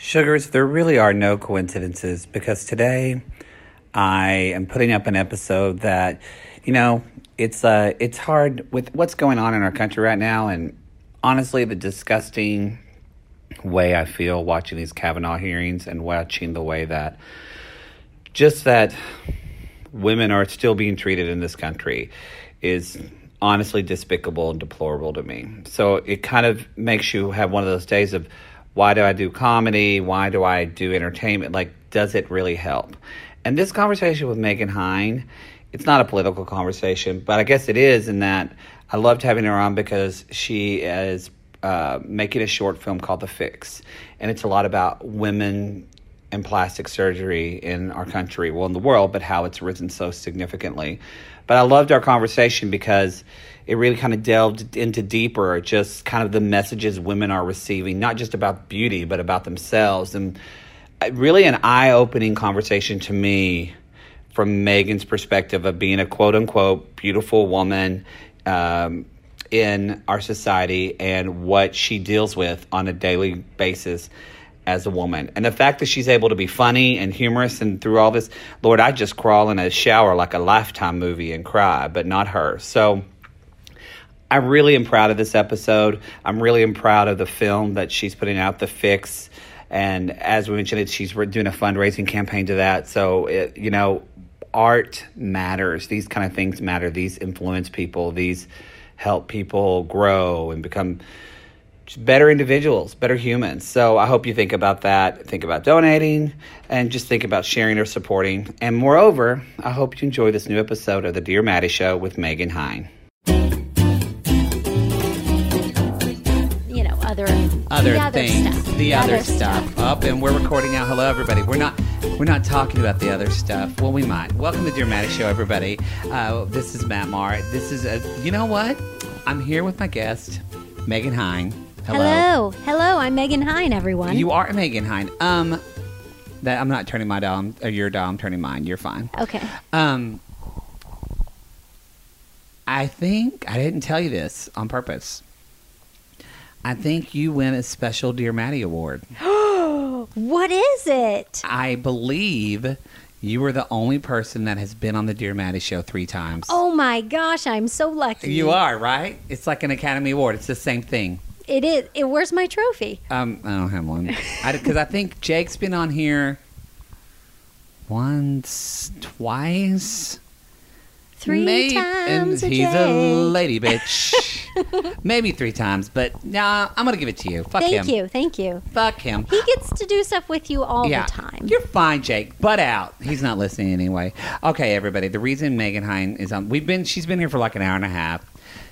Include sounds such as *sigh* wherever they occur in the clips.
Sugars, there really are no coincidences because today I am putting up an episode that, you know, it's uh it's hard with what's going on in our country right now and honestly the disgusting way I feel watching these Kavanaugh hearings and watching the way that just that women are still being treated in this country is honestly despicable and deplorable to me. So it kind of makes you have one of those days of why do I do comedy? Why do I do entertainment? Like, does it really help? And this conversation with Megan Heyn, it's not a political conversation, but I guess it is in that I loved having her on because she is uh, making a short film called The Fix. And it's a lot about women and plastic surgery in our country, well, in the world, but how it's risen so significantly. But I loved our conversation because it really kind of delved into deeper, just kind of the messages women are receiving, not just about beauty, but about themselves. And uh, really an eye opening conversation to me from Megan's perspective of being a quote unquote beautiful woman. Um, in our society and what she deals with on a daily basis as a woman. And the fact that she's able to be funny and humorous and through all this, Lord, I just crawl in a shower like a lifetime movie and cry, but not her. So I really am proud of this episode. I'm really am proud of the film that she's putting out, The Fix. And as we mentioned, it, she's doing a fundraising campaign to that. So, it, you know, art matters. These kind of things matter. These influence people. These help people grow and become better individuals, better humans. So I hope you think about that. Think about donating and just think about sharing or supporting. And moreover, I hope you enjoy this new episode of The Dear Mattie Show with Megan Heyn. Other other the other things, stuff. the other stuff. Up and we're recording now. Hello, everybody. We're not we're not talking about the other stuff. Well, we might. Welcome to Dear Mattie Show, everybody. Uh, this is Matt Marr. This is a. You know what? I'm here with my guest, Megan Heyn. Hello. Hello, hello. I'm Megan Heyn. Everyone. You are Megan Heyn. Um, that I'm not turning my dial. Uh, your dial. I'm turning mine. You're fine. okay? Um, I think I didn't tell you this on purpose. I think you win a special Dear Mattie award. *gasps* What is it? I believe you were the only person that has been on the Dear Mattie show three times. Oh my gosh, I'm so lucky. You are, right? It's like an Academy Award. It's the same thing. It is. It, where's my trophy? Um, I don't have one. Because I, think Jake's been on here once, twice. Three Maybe- times a and he's a lady *laughs* bitch. Maybe three times, but nah, I'm gonna give it to you. Fuck him. Thank him. you, thank you. Fuck him. He gets to do stuff with you all yeah, the time. You're fine, Jake. Butt out. He's not listening anyway. Okay, everybody. The reason Megan Heyn is on, we've been, she's been here for like an hour and a half.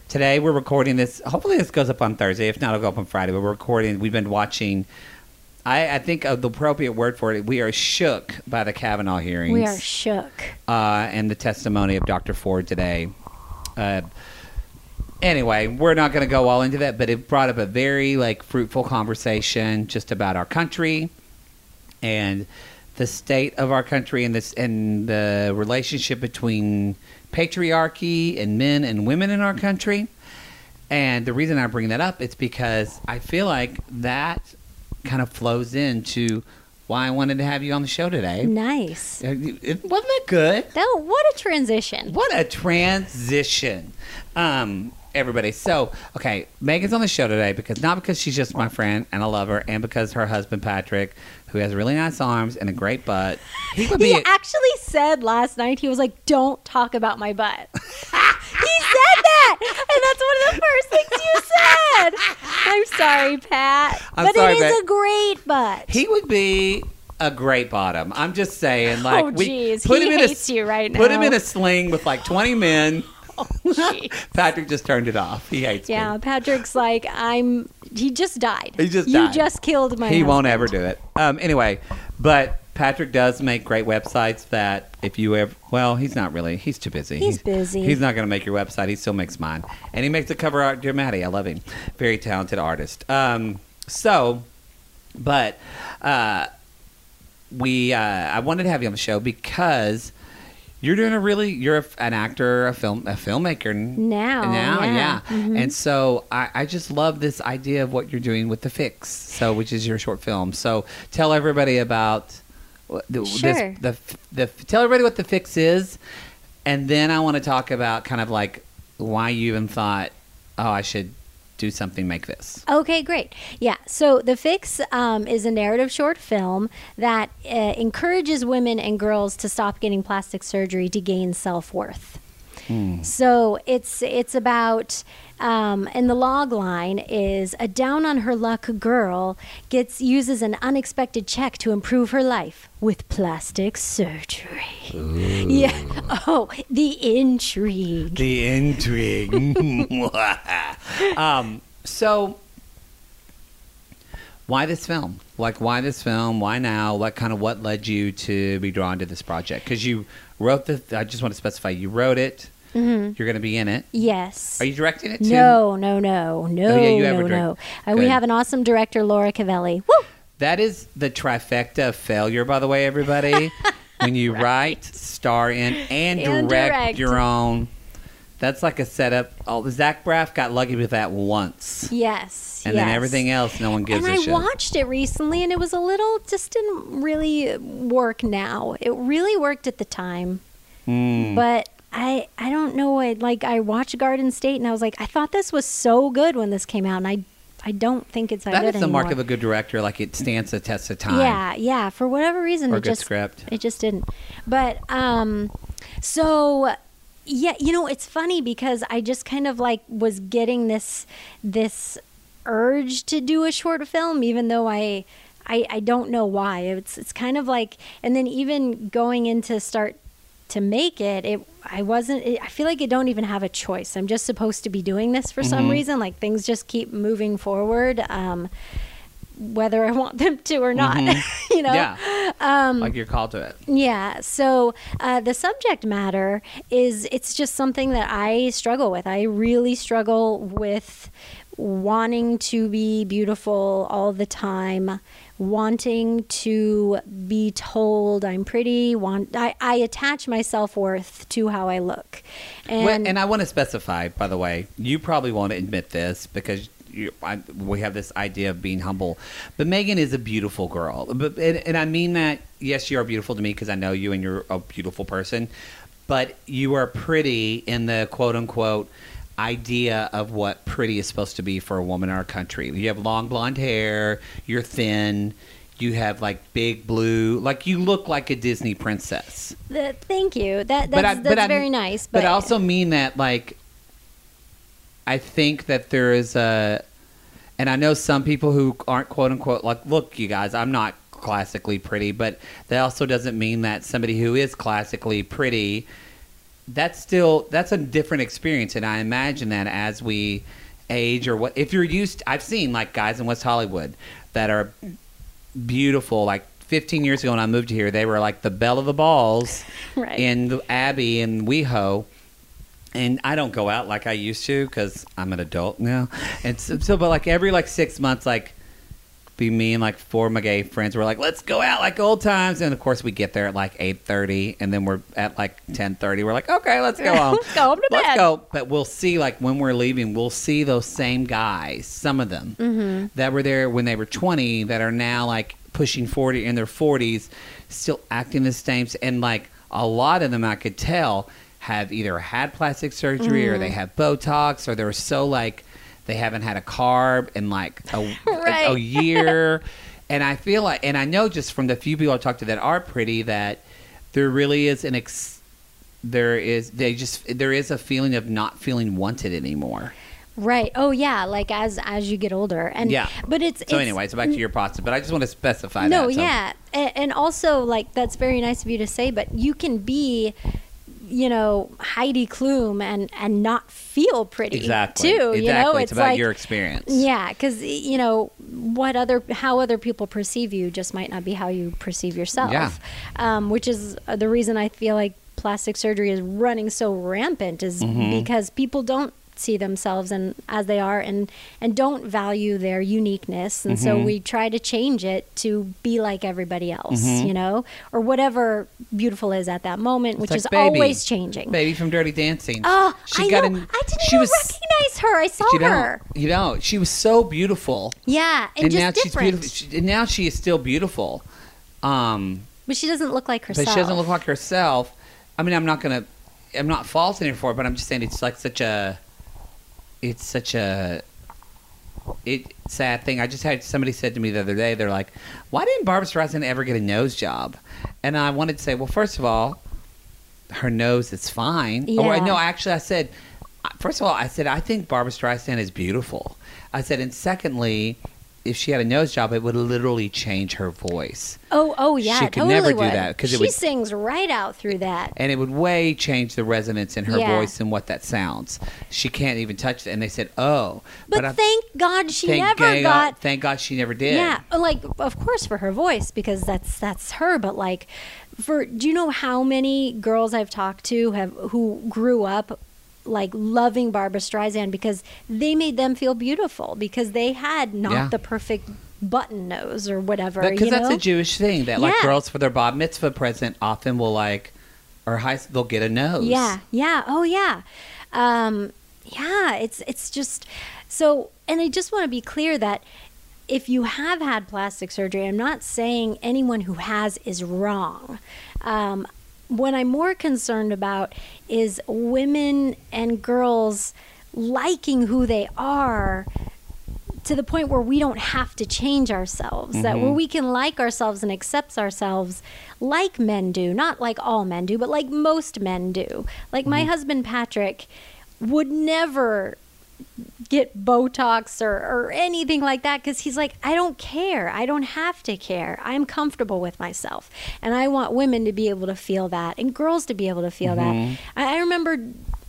Today we're recording this. Hopefully this goes up on Thursday. If not, it'll go up on Friday. But we're recording. We've been watching. I, I think of the appropriate word for it. We are shook by the Kavanaugh hearings. we are shook. uh, and the testimony of Dr. Ford today. Uh, anyway, we're not going to go all into that, but it brought up a very like fruitful conversation just about our country and the state of our country and this and the relationship between patriarchy and men and women in our country. And the reason I bring that up is because I feel like that kind of flows into why I wanted to have you on the show today. Nice. Uh, it- Wasn't that good? Oh, what a transition. What a transition. Um, everybody. So, okay, Megan's on the show today because not because she's just my friend and I love her, and because her husband Patrick, who has really nice arms and a great butt, he would be. He actually said last night, he was like, don't talk about my butt. *laughs* he that. And that's one of the first things you said. I'm sorry, Pat. I'm but sorry, it is Pat. a great butt. he would be a great bottom. I'm just saying, like, Oh, we put He him in hates a you right now. put him in a sling with like 20 men. *laughs* jeez. *laughs* Patrick just turned it off. He hates Yeah, me. Patrick's like, I'm. He just died. He just You died. just killed my. he won't ever do it. Um, anyway, but Patrick does make great websites that if you ever, well, he's not really. He's too busy. He's busy. He's not going to make your website. He still makes mine, and he makes the cover art. Dear Mattie, I love him. Very talented artist. Um, so, but uh, we, uh, I wanted to have you on the show because You're doing a really. You're a, an actor, a film, a filmmaker Now, Now, yeah. yeah. Mhm. And so I, I just love this idea of what you're doing with the Fix. So, which is your short film. So, tell everybody about the, Sure. this, the the tell everybody what the Fix is, and then I want to talk about kind of like why you even thought, oh, I should do something, make this. Okay, great. Yeah. So The Fix um, is a narrative short film that uh, encourages women and girls to stop getting plastic surgery to gain self worth. So it's it's about um, and the log line is a down on her luck girl gets uses an unexpected check to improve her life with plastic surgery. Yeah. *laughs* Oh, the intrigue. The intrigue. *laughs* *laughs* um, so, why this film? Like, why this film? Why now? What kind of what led you to be drawn to this project? Because you wrote the. I just want to specify. You wrote it. Mm-hmm. You're going to be in it. Yes. Are you directing it too? No, no, no, no, Oh, yeah, no, no. Uh, we have an awesome director, Laura Cavelli. Woo! That is the trifecta of failure, by the way, everybody. *laughs* when you write, star in, and, And direct, direct. your own. That's like a setup. Oh, Zach Braff got lucky with that once. Yes. And then everything else, no one gives and a I shit. I watched it recently, and it was a little just didn't really work. Now it really worked at the time, Mm. but I I don't know what like I watched Garden State, and I was like, I thought this was so good when this came out, and I I don't think it's that, That good is the mark of a good director. Like it stands the test of time. Yeah, yeah. For whatever reason, Or it good just script. it just didn't. But um, so yeah, you know, it's funny because I just kind of like was getting this this urge to do a short film, even though I. I, I don't know why. It's it's kind of like, and then even going into start to make it, it I wasn't. I feel like I don't even have a choice. I'm just supposed to be doing this for some Mhm. reason. Like things just keep moving forward, um, whether I *laughs* want them to or not. Mhm. *laughs* you know. Yeah. Um, Like you're called to it. yeah. So uh, the subject matter is it's just something that I struggle with. I really struggle with wanting to be beautiful all the time, wanting to be told I'm pretty. Want I, I attach my self worth to how I look, Well, and, And, I want to specify, by the way, you probably won't admit this because you, I, we have this idea of being humble. But Megan is a beautiful girl. But, and, and I mean that, yes, you are beautiful to me because I know you and you're a beautiful person. But you are pretty in the quote unquote idea of what pretty is supposed to be for a woman in our country. You have long blonde hair, you're thin. You have like big blue, like you look like a Disney princess. the, thank you. That that's, But I- that's but I- very nice. But But, I also mean that like I think that there is a and I know some people who aren't quote unquote like look you guys, I'm not classically pretty, but that also doesn't mean that somebody who is classically pretty that's still that's a different experience and I imagine that as we age or what if you're used I've seen like guys in West Hollywood that are beautiful like 15 years ago when I moved here they were like the belle of the balls *laughs* right. in the Abbey and WeHo. And I don't go out like I used to because I'm an adult now. And so, so, but like every like six months, like be me and like four of my gay friends were like, let's go out like old times. And of course, we get there at like eight thirty, and then we're at like ten thirty. We're like, okay, let's go *laughs* home. Let's go home to Let's bed. go. But we'll see like when we're leaving, we'll see those same guys, some of them Mm-hmm. that were there when they were twenty, that are now like pushing forty in their forties, still acting the same. And like a lot of them, I could tell have either had plastic surgery or they have Botox or they're so like they haven't had a carb in like a, *laughs* a- a, year. *laughs* and I feel like, and I know just from the few people I talked to that are pretty that there really is an ex. There is they just there is a feeling of not feeling wanted anymore. Right. Oh yeah. Like as as you get older, and Yeah. But it's So it's- anyway, so back to your process, but I just want to specify no, that. so- yeah, and, and also like that's very nice of you to say, but you can be, you know, Heidi Klum and and not feel pretty Exactly. too. Exactly. You know, it's, about like your experience. yeah, because you know what other how other people perceive you just might not be how you perceive yourself. Yeah. Um, which is the reason I feel like plastic surgery is running so rampant is Mm-hmm. because people don't see themselves and as they are and and don't value their uniqueness and Mm-hmm. so we try to change it to be like everybody else Mm-hmm. you know or whatever beautiful is at that moment which like is Baby. always changing Baby from Dirty Dancing. oh she i got know in- i didn't she even was, recognize her i saw you her you know, she was so beautiful. yeah and, And, just now different she's beautiful. She, and now she is still beautiful. Um, but she doesn't look like herself but she doesn't look like herself. I mean, I'm not gonna, I'm not faulting her for it, but I'm just saying it's like such a, it's such a, it sad thing. I just had somebody said to me the other day, they're like, "Why didn't Barbra Streisand ever get a nose job?" And I wanted to say, well, first of all, her nose is fine. Oh, or Yeah. no, actually, I said, first of all, I said I think Barbra Streisand is beautiful. I said, and secondly. If she had a nose job, it would literally change her voice. oh oh yeah She could totally never do would. that, 'cause it she would- sings right out through that and it would way change the resonance in her Yeah. voice and what that sounds. She can't even touch it. And they said, "Oh, but, I- thank god she thank never ga- got Thank God she never did. Yeah, like of course for her voice because that's that's her. But like, for do you know how many girls I've talked to have who grew up like loving Barbra Streisand because they made them feel beautiful because they had not Yeah. the perfect button nose or whatever. because that's know? a Jewish thing that like Yeah. girls for their bar mitzvah present often will like, or high they'll get a nose. Yeah, yeah, oh yeah, um, yeah. It's it's just so, and I just want to be clear that if you have had plastic surgery, I'm not saying anyone who has is wrong. Um, what I'm more concerned about is women and girls liking who they are to the point where we don't have to change ourselves that mm-hmm. where we can like ourselves and accept ourselves like men do not like all men do but like most men do. Like my mm-hmm. husband patrick would never get Botox or, or anything like that because he's like, I don't care. I don't have to care. I'm comfortable with myself. And I want women to be able to feel that and girls to be able to feel that. I, I remember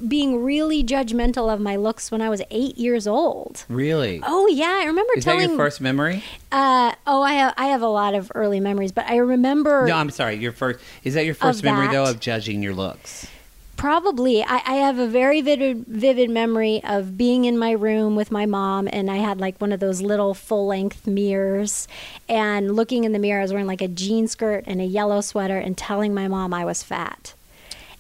being really judgmental of my looks when I was eight years old. Really? Oh, yeah. I remember Is that telling. your first memory? uh, oh, I have, I have a lot of early memories, but I remember. No, I'm sorry. Your first is that your first memory though of judging your looks? Probably. I, I have a very vivid, vivid memory of being in my room with my mom, and I had like one of those little full length mirrors. And looking in the mirror, I was wearing like a jean skirt and a yellow sweater, and telling my mom I was fat.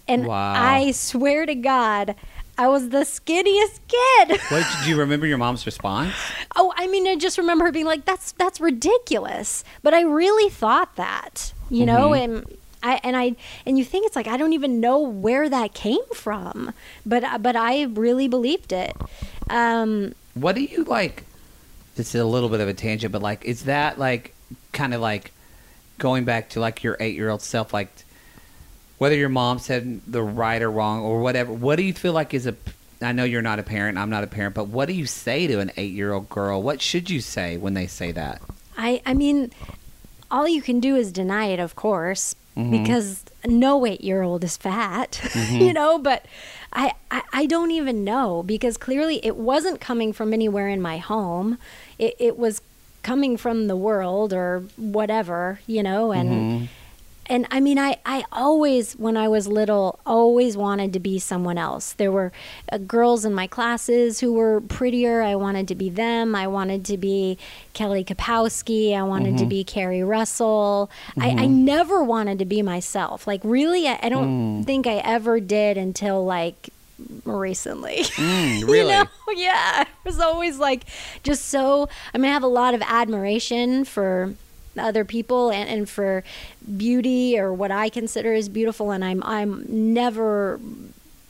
And Wow. I swear to God, I was the skinniest kid. *laughs* What did you remember your mom's response? oh, I mean, I just remember her being like, "That's that's ridiculous," but I really thought that, you know, mm-hmm. and. I, and I and you think it's like I don't even know where that came from, but but I really believed it. Um, What do you like? This is a little bit of a tangent, but like, is that like kind of like going back to like your eight year old self? Like, whether your mom said the right or wrong or whatever, what do you feel like is a? I know you're not a parent. I'm not a parent, but what do you say to an eight year old girl? What should you say when they say that? I I mean, all you can do is deny it, of course, Mm-hmm. because no eight year old is fat, *laughs* you mm-hmm. know. But I, I I don't even know because clearly it wasn't coming from anywhere in my home. It it was coming from the world or whatever, you know, and. Mm-hmm. And I mean, I, I always, when I was little, always wanted to be someone else. There were uh, girls in my classes who were prettier. I wanted to be them. I wanted to be Kelly Kapowski. I wanted to be Keri Russell. I, I never wanted to be myself. Like, really, I, I don't think I ever did until like recently. Mm, *laughs* You really? know? Yeah. I was always like just so I mean I have a lot of admiration for other people and, and for beauty or what I consider as beautiful and I'm I'm never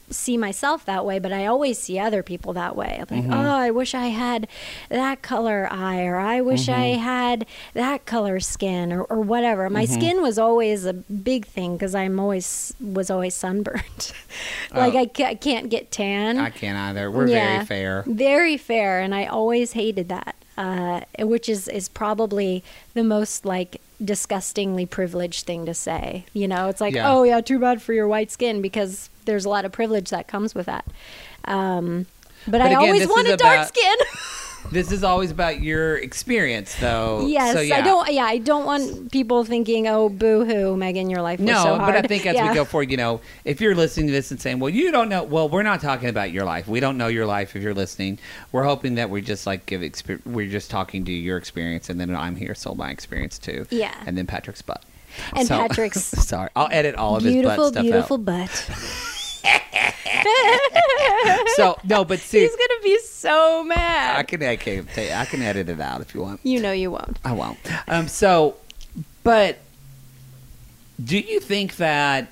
see myself that way, but I always see other people that way. I'm like, Mm-hmm. oh, I wish I had that color eye, or I wish I Mm-hmm. had that color skin, or, or whatever. My Mm-hmm. skin was always a big thing because I'm always was always sunburned. *laughs* like Oh. I, I can't get tan. I can't either. We're Yeah. very fair. Very fair, and I always hated that, uh, which is is probably the most like disgustingly privileged thing to say. You know, it's like, Yeah. oh yeah, too bad for your white skin because there's a lot of privilege that comes with that. Um, but, But I again, always wanted dark skin. *laughs* this is always about your experience, though. Yes, So, yeah. I don't. Yeah, I don't want people thinking, "Oh, boo hoo, Megan, your life was No, so hard." but I think as Yeah. we go forward, you know, if you're listening to this and saying, "Well, you don't know," well, we're not talking about your life. We don't know your life. If you're listening, we're hoping that we just like give exper- we're just talking to your experience, and then I'm here, so my experience too. Yeah. and then Patrick's butt. And So- Patrick's *laughs* sorry, I'll edit all of beautiful, his butt stuff beautiful out. butt. *laughs* So no, but see, He's gonna be so mad. I can I can I can edit it out if you want. You know you won't. I won't. Um, so, but do you think that,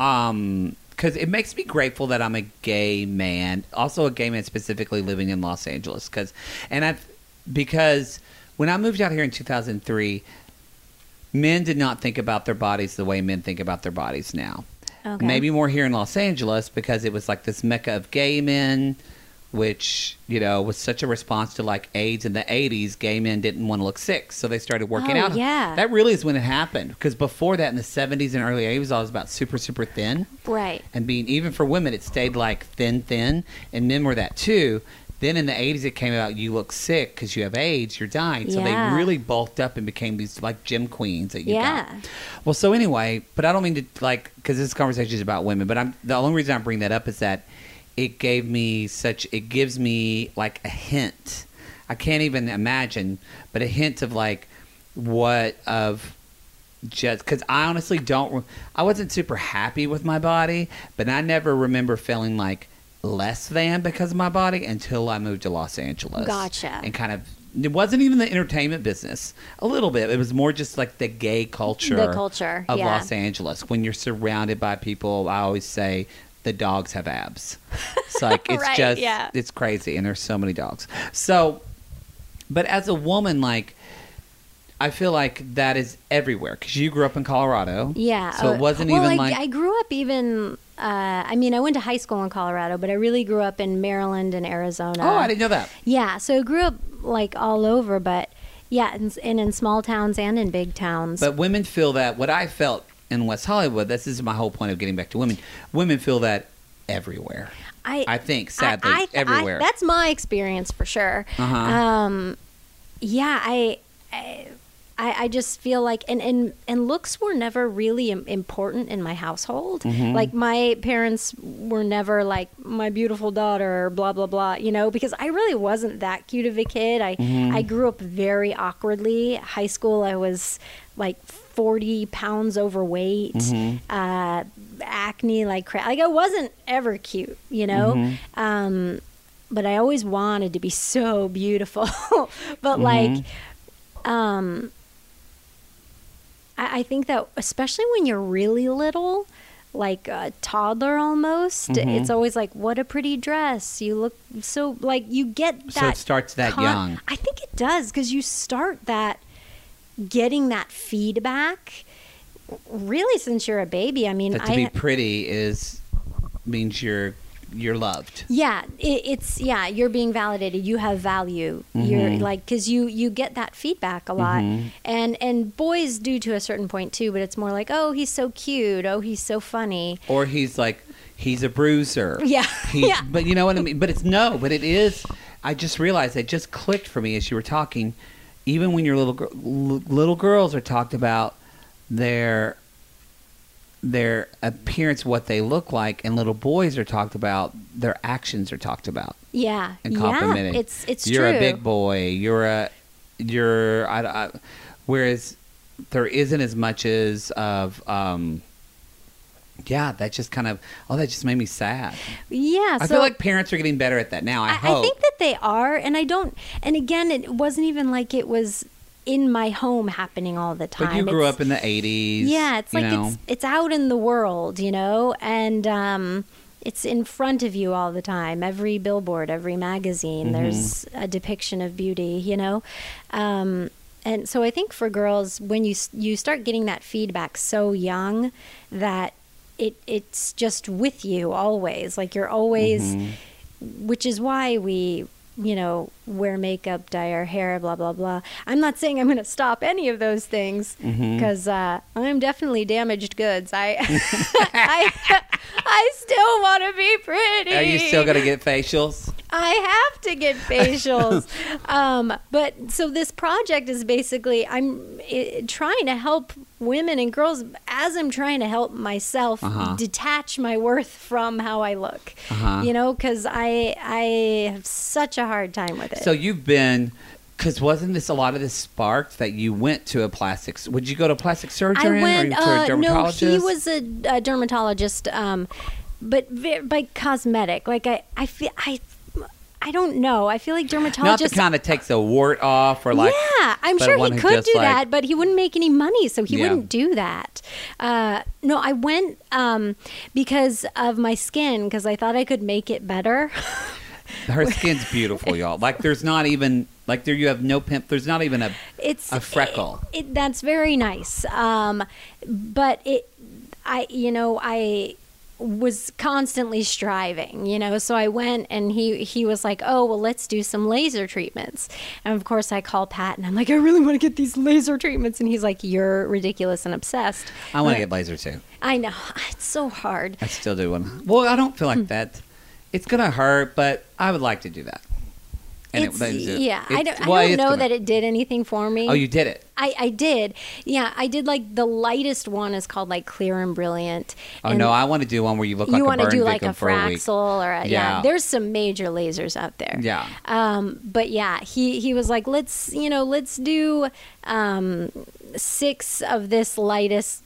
um, because it makes me grateful that I'm a gay man, also a gay man specifically living in Los Angeles, because, and I've, because when I moved out here in 2003, men did not think about their bodies the way men think about their bodies now. Okay. Maybe more here in Los Angeles because it was like this mecca of gay men, which you know was such a response to like AIDS in the '80s. Gay men didn't want to look sick, so they started working Oh, out. yeah. that really is when it happened. Because before that, in the '70s and early '80s, I was about super, super thin, Right. and being even for women, it stayed like thin, thin, and men were that too. Then in the 80s, it came out you look sick because you have AIDS, you're dying. So Yeah. they really bulked up and became these like gym queens that you Yeah. got. Well, so anyway, but I don't mean to like because this conversation is about women. But I'm the only reason I bring that up is that it gave me such it gives me like a hint. I can't even imagine, but a hint of like what of just because I honestly don't. I wasn't super happy with my body, but I never remember feeling like less than because of my body until I moved to Los Angeles. Gotcha. And kind of. It wasn't even the entertainment business. A little bit. It was more just like the gay culture. The culture, of yeah. Los Angeles. When you're surrounded by people, I always say the dogs have abs. It's like *laughs* it's Right, just yeah. it's crazy, and there's so many dogs. So, but as a woman, like I feel like that is everywhere because you grew up in Colorado. Yeah. So uh, it wasn't well, even like I grew up even. Uh, I mean, I went to high school in Colorado, but I really grew up in Maryland and Arizona. oh, I didn't know that. Yeah, so I grew up like all over, but yeah, and, and in small towns and in big towns. But women feel that what I felt in West Hollywood. This is my whole point of getting back to women. Women feel that everywhere. I, I think sadly I- I- everywhere. that's my experience for sure. Uh-huh. Um, yeah, I, I, I just feel like and and and looks were never really important in my household. Mm-hmm. Like my parents were never like my beautiful daughter blah blah blah. You know, because I really wasn't that cute of a kid. I Mm-hmm. I grew up very awkwardly. High school, I was like. 40 pounds overweight, Mm-hmm. uh, acne like cra- like I wasn't ever cute, you know. Mm-hmm. Um, but I always wanted to be so beautiful. *laughs* but Mm-hmm. like, um, I, I think that especially when you're really little, like a toddler almost, Mm-hmm. it's always like, what a pretty dress. You look so like you get that. So it starts that young. I think it does because you start that getting that feedback really since you're a baby. I mean, That to I be pretty is means you're you're loved. yeah it, it's yeah you're being validated you have value you're Mm-hmm. like because you you get that feedback a lot and and boys do to a certain point too but it's more like oh he's so cute oh he's so funny Or he's like he's a bruiser. Yeah. He, *laughs* Yeah. But you know what I mean? But it's no, but it is I just realized it just clicked for me as you were talking. Even when your little little girls are talked about their their appearance, what they look like, and little boys are talked about their actions are talked about yeah and complimented. yeah it's it's you're true a big boy. You're a you're. I, I, whereas there isn't as much as of. Um, yeah, that just kind of. Oh, that just made me sad. yeah I so feel like parents are getting better at that now. I, I, hope. I think that they are and i don't and again it wasn't even like it was in my home happening all the time but you grew It's- up in the '80s. Yeah, it's like know. it's it's out in the world, you know, and um, it's in front of you all the time. Every billboard, every magazine, Mm-hmm. there's a depiction of beauty, you know. Um, and so I think for girls, when you you start getting that feedback so young, that it it's just with you always. Like you're always, Mm-hmm. which is why we you know wear makeup dye our hair blah blah blah i'm not saying i'm going to stop any of those things Mm-hmm. because uh, i'm definitely damaged goods i *laughs* i *laughs* i still want to be pretty Are you still gonna get facials? I have to get facials. *laughs* um, but so this project is basically I'm i trying to help women and girls as I'm trying to help myself Uh-huh. detach my worth from how I look. Uh-huh. You know, because I I have such a hard time with it. So you've been, because wasn't this a lot of this sparked that you went to a plastics? Would you go to a plastic surgeon I went. or to a Uh, no, he was a, a dermatologist, um, but by cosmetic. Like I, I feel I. I don't know. I feel like not dermatologists the kind that takes a wart off or like. yeah, I'm sure he could do like- that, but he wouldn't make any money, so he Yeah. wouldn't do that. Uh, no, I went um, because of my skin, because I thought I could make it better. Her skin's beautiful, y'all. Like there's not even like there you have no pimp. There's not even a it's a freckle. It, that's very nice, um, but it, I, you know, I was constantly striving, you know. So I went, and he he was like, "Oh, well, let's do some laser treatments." And of course, I call Pat, and I'm like, "I really want to get these laser treatments," and he's like, "You're ridiculous and obsessed." I want to get laser too. I know *laughs* it's so hard. I still do one. Well, I don't feel Hmm. like that. It's gonna hurt, but I would like to do that. It's, it- yeah, I it- don't, well, I don't know gonna- that it did anything for me. Oh, you did it. I, I did. Yeah, I did like the lightest one is called like Clear and Brilliant. Oh and no, I want to do one where you look you like a want to do like a for a. Fraxel or a, yeah. Yeah. There's some major lasers out there. Yeah. Um, but yeah, he he was like, let's you know, let's do um, six of this lightest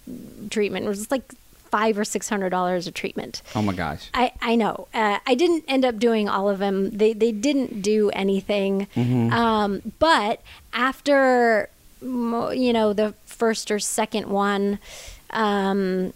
treatment. It was like five or six hundred dollars a treatment. Oh my gosh. I, I know. Uh, I didn't end up doing all of them. They they didn't do anything. Mm-hmm. Um, but after you know the first or second one, um,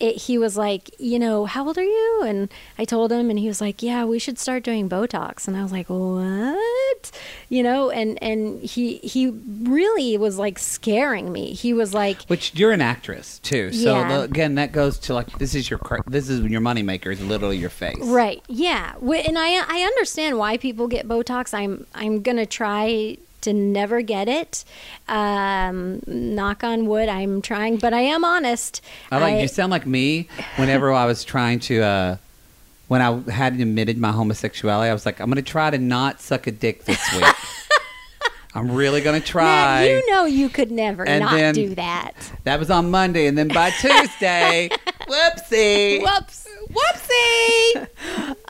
it, he was like, you know, how old are you? And I told him, and he was like, yeah, we should start doing Botox. And I was like, what? You know, and and he he really was like scaring me. He was like, Which you're an actress too, so Yeah. the- again, that goes to like this is your this is your moneymaker is literally your face. Right. Yeah. And I I understand why people get Botox. I'm I'm gonna try to never get it. Um, knock on wood. I'm trying, but I am honest. I like you sound like me whenever I was trying to uh when I hadn't admitted my homosexuality, I was like, I'm gonna try to not suck a dick this week. *laughs* I'm really gonna try. Matt, you know you could never And not then- do that. That was on Monday, and then by *laughs* Tuesday, whoopsie, Whoops. whoopsie.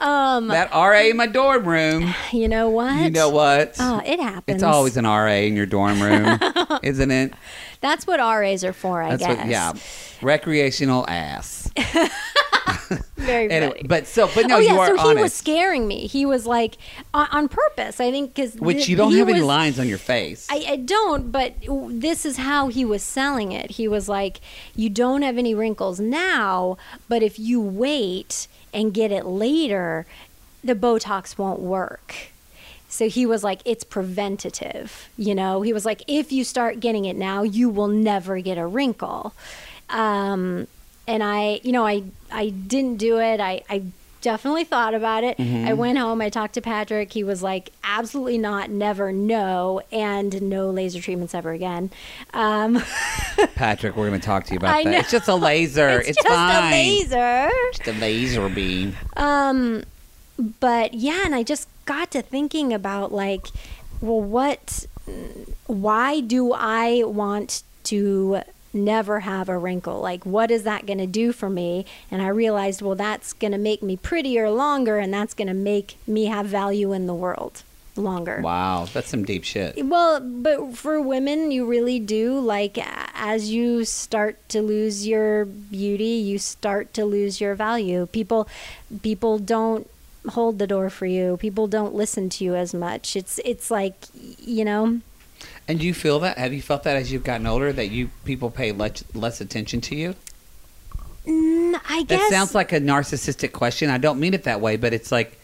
Um, That RA in my dorm room. *sighs* you know what? You know what? Oh, it happens. it's always an RA in your dorm room, *laughs* isn't it? That's what RAs are for, I That's guess. what. Yeah, recreational ass. *laughs* Very Anyway, funny. but so, but no, oh yeah, you are so he honest. was scaring me. He was like on, on purpose, I think, because which you don't have any lines on your face. I, I don't, but this is how he was selling it. He was like, You don't have any wrinkles now, but if you wait and get it later, the Botox won't work. So he was like, It's preventative. You know, he was like, If you start getting it now, you will never get a wrinkle. Um, and I, you know, I, I didn't do it. I, I definitely thought about it. I went home. I talked to Patrick. He was like, absolutely not, never, no, and no laser treatments ever again. Um, *laughs* Patrick, we're going to talk to you about I that. know. It's just a laser. it's, It's, just fine. a laser. Just a laser beam. Um, but yeah, and I just got to thinking about like, well, what, why do I want to never have a wrinkle? Like, what is that going to do for me? And I realized, well, that's going to make me prettier longer, and that's going to make me have value in the world longer. Wow, that's some deep shit. Well, but for women, you really do. Like, as you start to lose your beauty, you start to lose your value. People, people don't hold the door for you. People don't listen to you as much. It's, it's like, you know, And do you feel that? Have you felt that as you've gotten older that you people pay less, less attention to you? mm, I That sounds like a narcissistic question. I don't mean it that way, but it's like,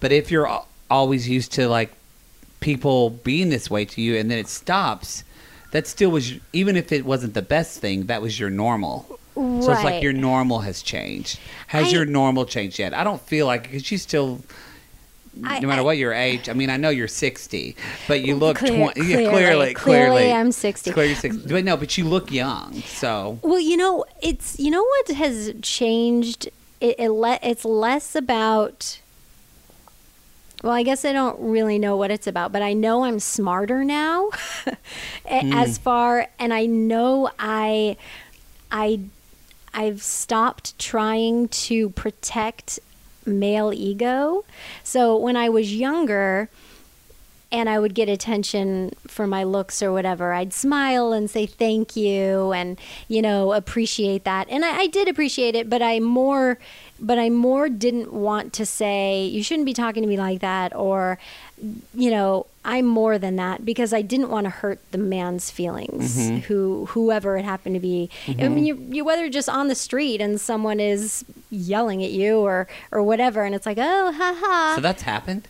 but if you're always used to like people being this way to you, and then it stops, that still was even if it wasn't the best thing, that was your normal. Right. So it's like your normal has changed. Has I- your normal changed yet? I don't feel like because you still. I- no matter I- what your age, I mean, I know you're 60, but you look Clear- 20. yeah, clearly, clearly, clearly clearly, I'm 60. Clearly, you're 60. But no, but you look young. So Well, you know, it's you know what has changed. It, it le- it's less about Well, I guess I don't really know what it's about, but I know I'm smarter now *laughs* as hmm. far and I know I I I've stopped trying to protect male ego. So when I was younger and I would get attention for my looks or whatever, I'd smile and say thank you and you know appreciate that. And I, I did appreciate it, but I more but I more didn't want to say you shouldn't be talking to me like that or you know I'm more than that because I didn't want to hurt the man's feelings mm-hmm. who whoever it happened to be. I mean mm-hmm. you, you whether just on the street and someone is yelling at you or or whatever and it's like oh ha ha So that's happened.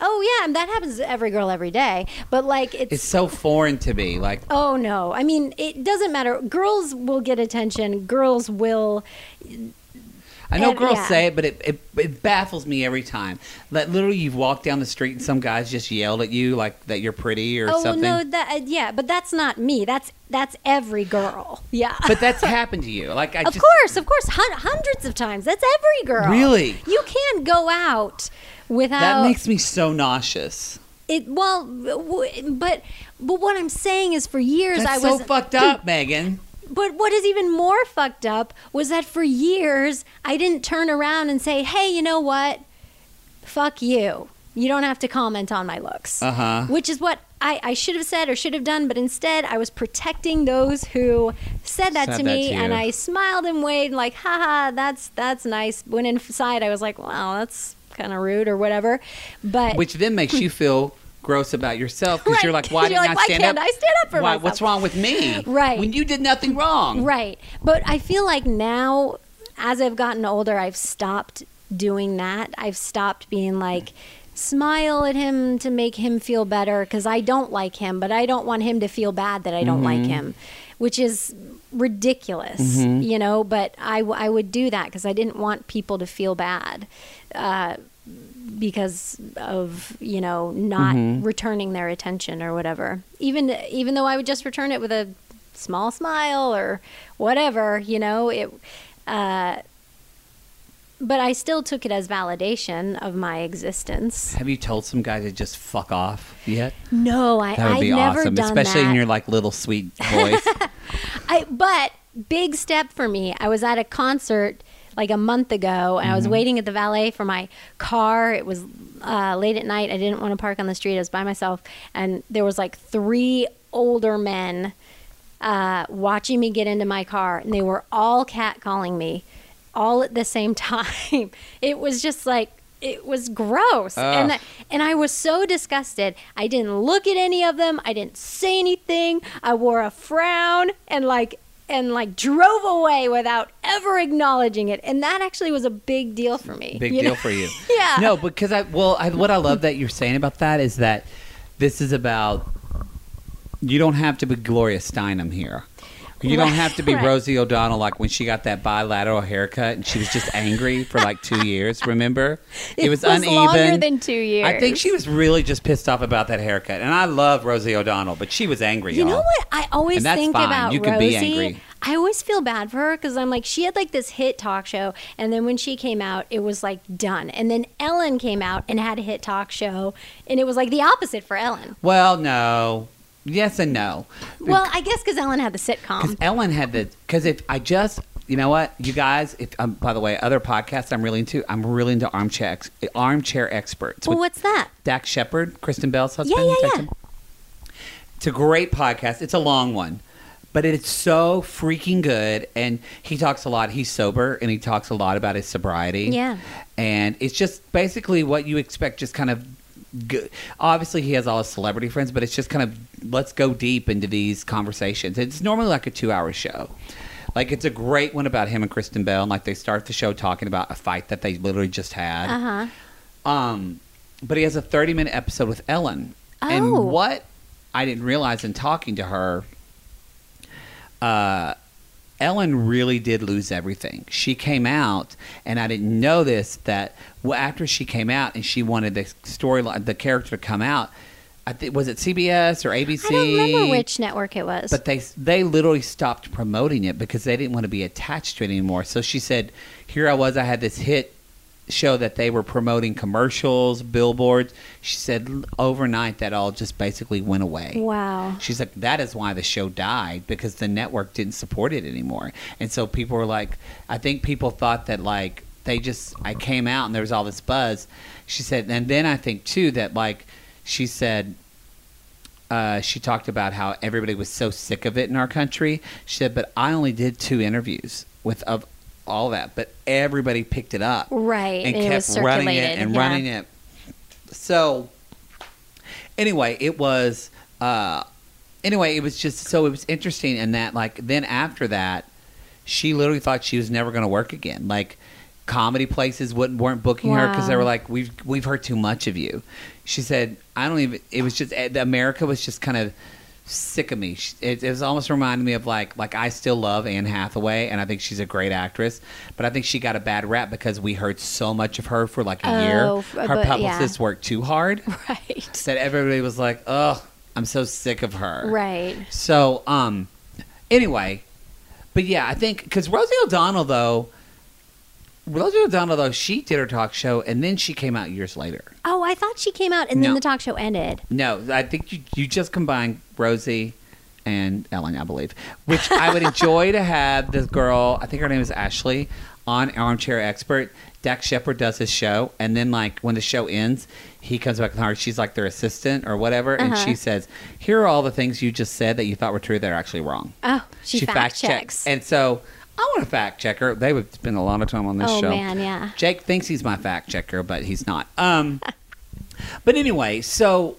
oh yeah and that happens to every girl every day but like it's, It's so foreign to me. Like oh no I mean it doesn't matter girls will get attention girls will I know And- girls yeah. say it, but it, it it baffles me every time. That literally you've walked down the street and some guys just yelled at you like that you're pretty or oh something. no that uh, yeah but that's not me that's that's every girl yeah But that's happened to you. Like I of just course of course hun- hundreds of times that's every girl Really? you can't go out without that makes me so nauseous. it well but but what i'm saying is for years That's i was so fucked *clears throat* up, Megan. But what is even more fucked up was that for years I didn't turn around and say, "Hey, you know what? Fuck you. You don't have to comment on my looks." Uh huh. Which is what I, I should have said or should have done, but instead I was protecting those who said that Said to that me, to and I smiled and waved like, "Haha, that's that's nice." When inside I was like, "Wow, that's kind of rude" or whatever. But Which then makes you feel gross about yourself because Right. you're like, why *laughs* didn't like, I "Why stand can't up? I stand up for why, myself?" What's wrong with me? Right. When you did nothing wrong. Right. But I feel like now, as I've gotten older, I've stopped doing that. I've stopped being like, smile at him to make him feel better because I don't like him, but I don't want him to feel bad that I don't like him, which is ridiculous, you know. But I, w- I would do that because I didn't want people to feel bad. Uh, because of you know not returning their attention or whatever even even though i would just return it with a small smile or whatever you know it uh but i still took it as validation of my existence Have you told some guy to just fuck off yet? no i That would i've be awesome, especially that in your like little sweet voice. *laughs* I but big step for me. I was at a concert like a month ago, and I Mm-hmm. was waiting at the valet for my car. It was uh, late at night. I didn't want to park on the street. I was by myself, and there was like three older men uh, watching me get into my car, and they were all catcalling me, all at the same *laughs* time. it was just like it was gross, and and I was so disgusted. I didn't look at any of them. I didn't say anything. I wore a frown and like and like drove away without ever acknowledging it. And that actually was a big deal for me. Big deal know? for you. *laughs* Yeah. No, because I well, I, what I love that you're saying about that is that this is about you don't have to be Gloria Steinem here. You don't have to be right. Rosie O'Donnell like when she got that bilateral haircut and she was just angry for like two years. Remember, *laughs* It was uneven. longer than two years. I think she was really just pissed off about that haircut, and I love Rosie O'Donnell, but she was angry. You y'all. know what I always think fine. about You can Rosie? be angry. I always feel bad for her because I'm like, she had like this hit talk show, and then when she came out, it was like done. And then Ellen came out and had a hit talk show, and it was like the opposite for Ellen. Well, no, yes and no. Well, I guess because Ellen had the sitcom. Because Ellen had the because if I just you know what you guys if um, by the way other podcasts I'm really into I'm really into armchair armchair experts Well, what's that? Dax Shepard Kristen Bell's husband. yeah, yeah. Jason. It's a great podcast. It's a long one. But it's so freaking good, and he talks a lot. He's sober, and he talks a lot about his sobriety. Yeah. and it's just basically what you expect. Just kind of, good. obviously he has all his celebrity friends, but it's just kind of let's go deep into these conversations. It's normally like a two-hour show. Like it's a great one about him and Kristen Bell, and like they start the show talking about a fight that they literally just had. Uh huh. Um, but he has a 30 minute episode with Ellen. Oh. And what I didn't realize in talking to her, uh, Ellen really did lose everything. She came out, and I didn't know this that well, after she came out and she wanted the storyline, the character to come out. I think was it CBS or ABC? I don't remember which network it was. But they they literally stopped promoting it because they didn't want to be attached to it anymore. So she said, "Here I was. I had this hit show that they were promoting commercials, billboards. She said overnight that all just basically went away. Wow. She's like, that is why the show died because the network didn't support it anymore. And so people were like, I think people thought that like they just, I came out and there was all this buzz. She said, and then I think too that like, she said, uh, she talked about how everybody was so sick of it in our country. She said, but I only did two interviews with of all that, but everybody picked it up Right. and it kept was running it and yeah. running it. So anyway, it was uh anyway, it was just so it was interesting in that like then after that she literally thought she was never going to work again. Like comedy places wouldn't weren't booking her because they were like we've we've heard too much of you. She said I don't even it was just eh, America was just kind of sick of me. She- It, it was almost reminding me of like like I still love Anne Hathaway and I think she's a great actress, but I think she got a bad rap because we heard so much of her for like a Oh, year. Her but, yeah. worked too hard. *laughs* Right. That everybody was like, "Oh, I'm so sick of her." Right. So, um, anyway, but yeah, I think because Rosie O'Donnell though, Rosie O'Donnell though, she did her talk show and then she came out years later. Oh, I thought she came out and then the talk show ended. No, I think you you just combined Rosie and Ellen, I believe. Which I would enjoy to have this girl. I think her name is Ashley on Armchair Expert. Dax Shepard does his show, and then like when the show ends, he comes back with her. She's like their assistant or whatever, and Uh-huh. she says, "Here are all the things you just said that you thought were true that are actually wrong." Oh, she, fact, checks. and so I want a fact checker. They would spend a lot of time on this oh show. man, yeah. Jake thinks he's my fact checker, but he's not. Um, *laughs* but anyway, so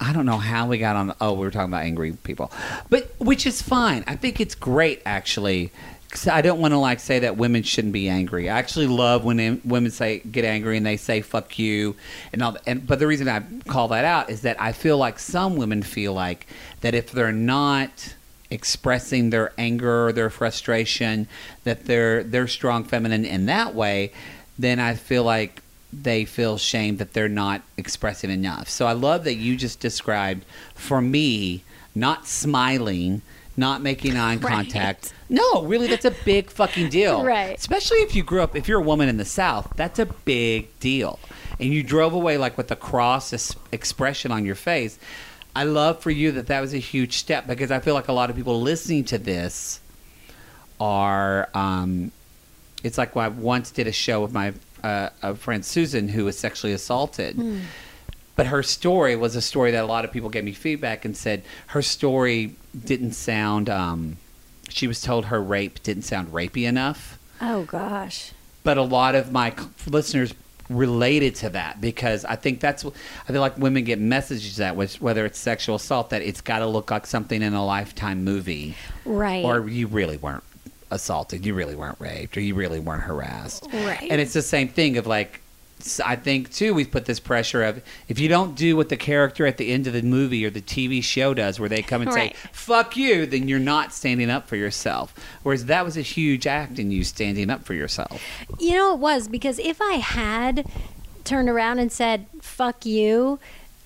I don't know how we got on. Oh, we were talking about angry people, but which is fine. I think it's great actually. 'cause I don't want to like say that women shouldn't be angry. I actually love when em- women say get angry and they say "fuck you" and all. And but the reason I call that out is that I feel like some women feel like that if they're not expressing their anger or their frustration, that they're they're strong feminine in that way, then I feel like they feel shame that they're not expressive enough. So I love that you just described for me not smiling, not making eye Right. contact. No, really that's a big fucking deal. *laughs* Right. Especially if you grew up if you're a woman in the south, that's a big deal. And you drove away like with a cross expression on your face. I love for you that that was a huge step because I feel like a lot of people listening to this are um, it's like when I once did a show with my uh, a friend Susan who was sexually assaulted. But her story was a story that a lot of people gave me feedback and said her story didn't sound. Um, she was told her rape didn't sound rapey enough, Oh gosh. but a lot of my listeners related to that because I think that's I feel like women get messages that was whether it's sexual assault that it's got to look like something in a lifetime movie Right. or you really weren't assaulted, you really weren't raped, or you really weren't harassed. Right. And it's the same thing of like, I think too, we've put this pressure of if you don't do what the character at the end of the movie or the TV show does, where they come and Right. say "fuck you," then you're not standing up for yourself. Whereas that was a huge act in you standing up for yourself. You know, it was because if I had turned around and said, fuck you,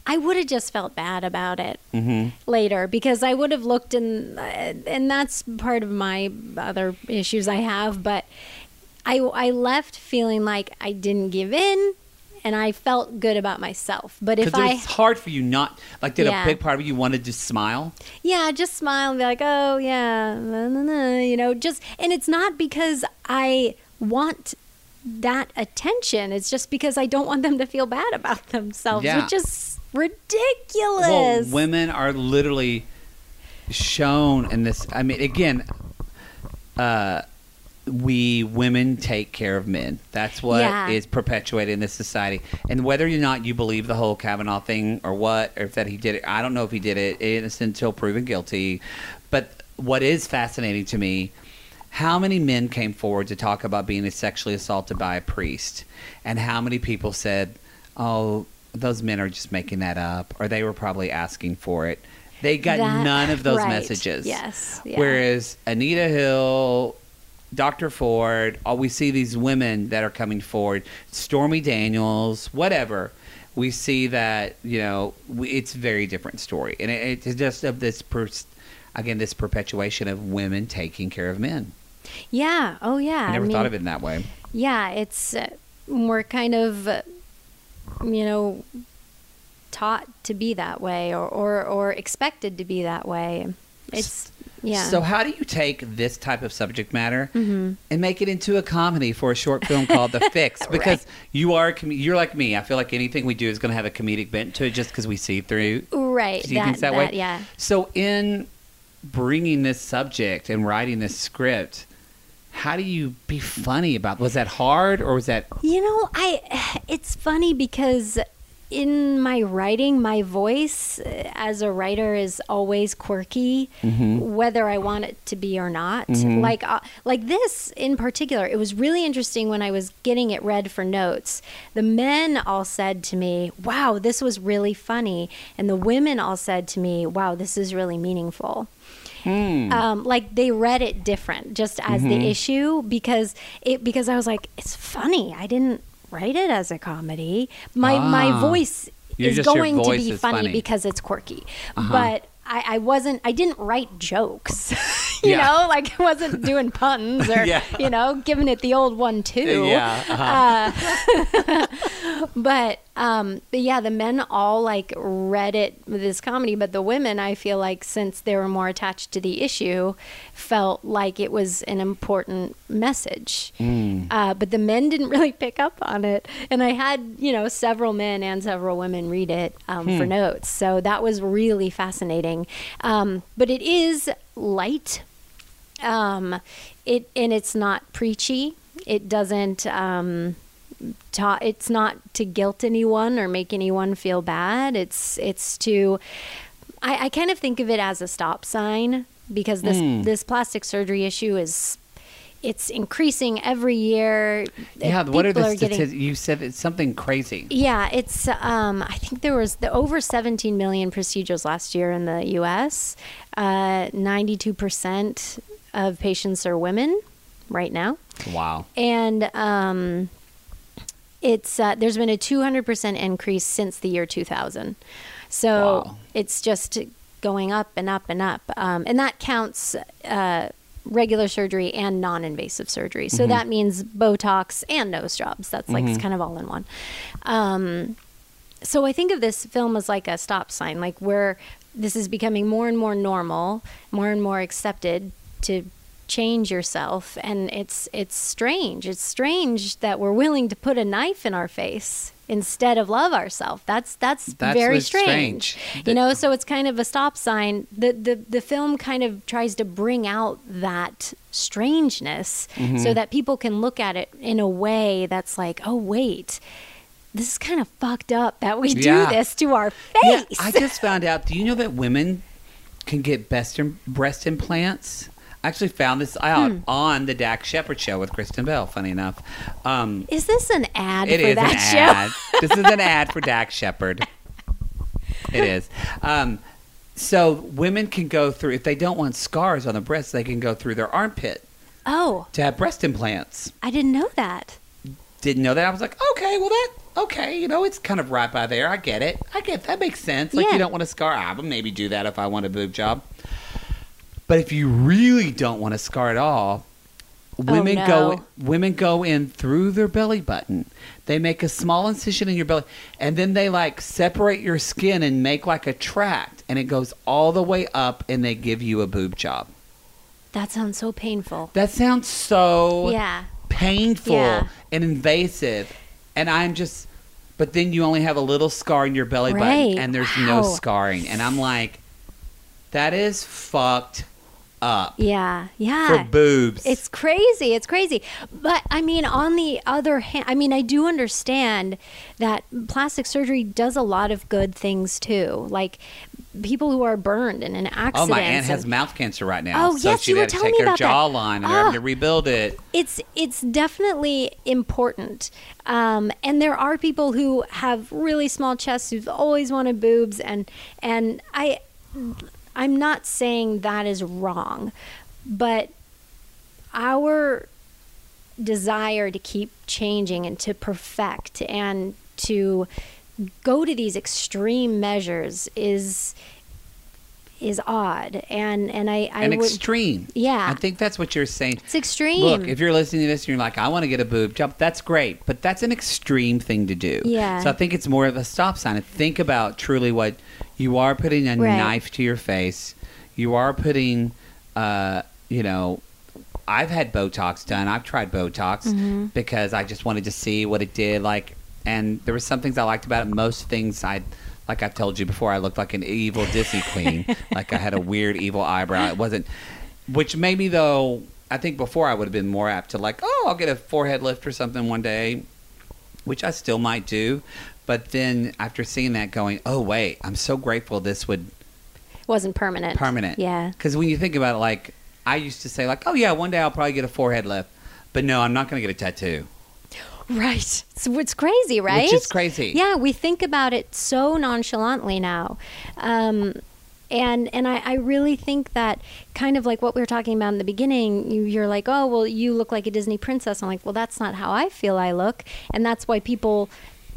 I would have just felt bad about it Mm-hmm. later because I would have looked and and that's part of my other issues I have, but I I left feeling like I didn't give in and I felt good about myself. But if I was hard for you not like. Did Yeah. a big part of you wanted to smile? yeah, just smile and be like, "Oh, yeah." na, na, na," You know, just and it's not because I want that attention. It's just because I don't want them to feel bad about *laughs* themselves, Yeah. which is ridiculous. Well, women are literally shown in this. I mean, again, uh, we women take care of men. That's what is Yeah. perpetuated in this society. And whether or not you believe the whole Kavanaugh thing or what, or if that he did it, I don't know if he did it innocent until proven guilty. But what is fascinating to me. How many men came forward to talk about being sexually assaulted by a priest? And how many people said, oh, those men are just making that up, or they were probably asking for it? They got That- none of those right. messages. Yes, yeah. Whereas Anita Hill, Dr. Ford, all we see these women that are coming forward, Stormy Daniels, whatever. We see that you know we, it's a very different story, and it, it's just of this pers- again this perpetuation of women taking care of men. yeah. Oh, yeah. I never mean, thought of it in that way. Yeah, it's uh, we're kind of, uh, you know, taught to be that way or, or, or expected to be that way. It's, yeah. So how do you take this type of subject matter Mm-hmm. and make it into a comedy for a short film called The *laughs* Fix? Because Right. you are com- you're like me. I feel like anything we do is going to have a comedic bent to it just because we see through. right. Do you that, think that, that, way? Yeah. So in bringing this subject and writing this script, how do you be funny about? Was that hard or was that? You know, I *sighs* it's funny because in my writing, my voice uh, as a writer is always quirky, whether I want it to be or not. Like uh, like this in particular, it was really interesting when I was getting it read for notes. The men all said to me, "Wow, this was really funny," and the women all said to me, "Wow, this is really meaningful." Hmm. um, like they read it different just as Mm-hmm. the issue because it because I was like it's funny I didn't write it as a comedy my my Ah. voice You're is going to be funny, funny. because it's quirky Uh-huh. but I, I wasn't I didn't write jokes *laughs* you Yeah. know like I wasn't doing puns or *laughs* Yeah. you know giving it the old one too Yeah, uh-huh. *laughs* but um but yeah the men all like read it this comedy but the women i feel like since they were more attached to the issue felt like it was an important message uh, but the men didn't *laughs* really pick up on it and i had you know several men and several women read it um, for notes so that was really fascinating um, but it is light um, it and it's not preachy. It doesn't. Um, ta- it's not to guilt anyone or make anyone feel bad. It's it's to. I, I kind of think of it as a stop sign because this this plastic surgery issue is. It's increasing every year. Yeah. What are the statistics? You said it's something crazy. yeah, it's. Um, I think there was the over 17 million procedures last year in the U.S. Uh, 92% of patients are women right now, Wow. and um, it's uh, there's been a 200% increase since the year 2000. So Wow. it's just going up and up and up, um, and that counts. Uh, regular surgery and non-invasive surgery. So that means botox and nose jobs. That's like it's kind of all in one. Um, so I think of this film as like a stop sign, like where this is becoming more and more normal, more and more accepted to change yourself and it's it's strange it's strange that we're willing to put a knife in our face instead of love ourselves that's that's, That's very strange, strange. you know so it's kind of a stop sign the, the the film kind of tries to bring out that strangeness Mm-hmm. so that people can look at it in a way that's like oh wait this is kind of fucked up that we Yeah. do this to our Yeah, face. I just found out. Do you know that women can get best breast implants? I actually found this out Hmm. on the Dax Shepard show with Kristen Bell. Funny enough, um, is this an ad it for is an ad. this is an ad for Dax Shepard. It is. Um, so women can go through if they don't want scars on the breast, they can go through their armpit Oh, to have breast implants. I didn't know that. Didn't know that. I was like, okay, well that okay, you know, it's kind of right by there. I get it. I get that makes sense. Like Yeah. you don't want a scar. I would maybe do that if I want a boob job. But if you really don't want a scar at all, oh, women no. go women go in through their belly button. They make a small incision in your belly and then they like separate your skin and make like a tract and it goes all the way up and they give you a boob job. That sounds so painful. That sounds so Yeah. painful Yeah. and invasive. And I'm just, but then you only have a little scar in your belly Right. button and there's no scarring. And I'm like, that is fucked up Yeah. Yeah. for boobs. It's crazy. It's crazy. But I mean, on the other hand, I mean, I do understand that plastic surgery does a lot of good things too. Like people who are burned in an accident. Oh, my aunt has mouth cancer right now. Oh, so yes, she you were had to take her jawline and they're having Ah. to rebuild it. it's it's definitely important um, and there are people who have really small chests who've always wanted boobs and and i i'm not saying that is wrong but our desire to keep changing and to perfect and to go to these extreme measures is is odd, and and I I and would extreme. Yeah. I think that's what you're saying. it's extreme. Look, if you're listening to this and you're like, I want to get a boob job, that's great, but that's an extreme thing to do. Yeah. So I think it's more of a stop sign. Think about truly what you are putting a Right. knife to your face. You are putting, uh, you know, I've had Botox done. I've tried Botox Mm-hmm. because I just wanted to see what it did. Like, and there were some things I liked about it. Most things I, like I've told you before, I looked like an evil Disney queen. *laughs* like I had a weird evil eyebrow. It wasn't, which maybe though I think before I would have been more apt to like, oh, I'll get a forehead lift or something one day, which I still might do. But then after seeing that, going, oh wait, I'm so grateful this would wasn't permanent. permanent. Yeah. Because when you think about it, like I used to say, like, oh yeah, one day I'll probably get a forehead lift, but no, I'm not going to get a tattoo. Right. So it's crazy, right? Which is crazy. Yeah, we think about it so nonchalantly now. Um, and and I, I really think that kind of like what we were talking about in the beginning, you, you're like, oh, well, you look like a Disney princess. I'm like, well, that's not how I feel I look. And that's why people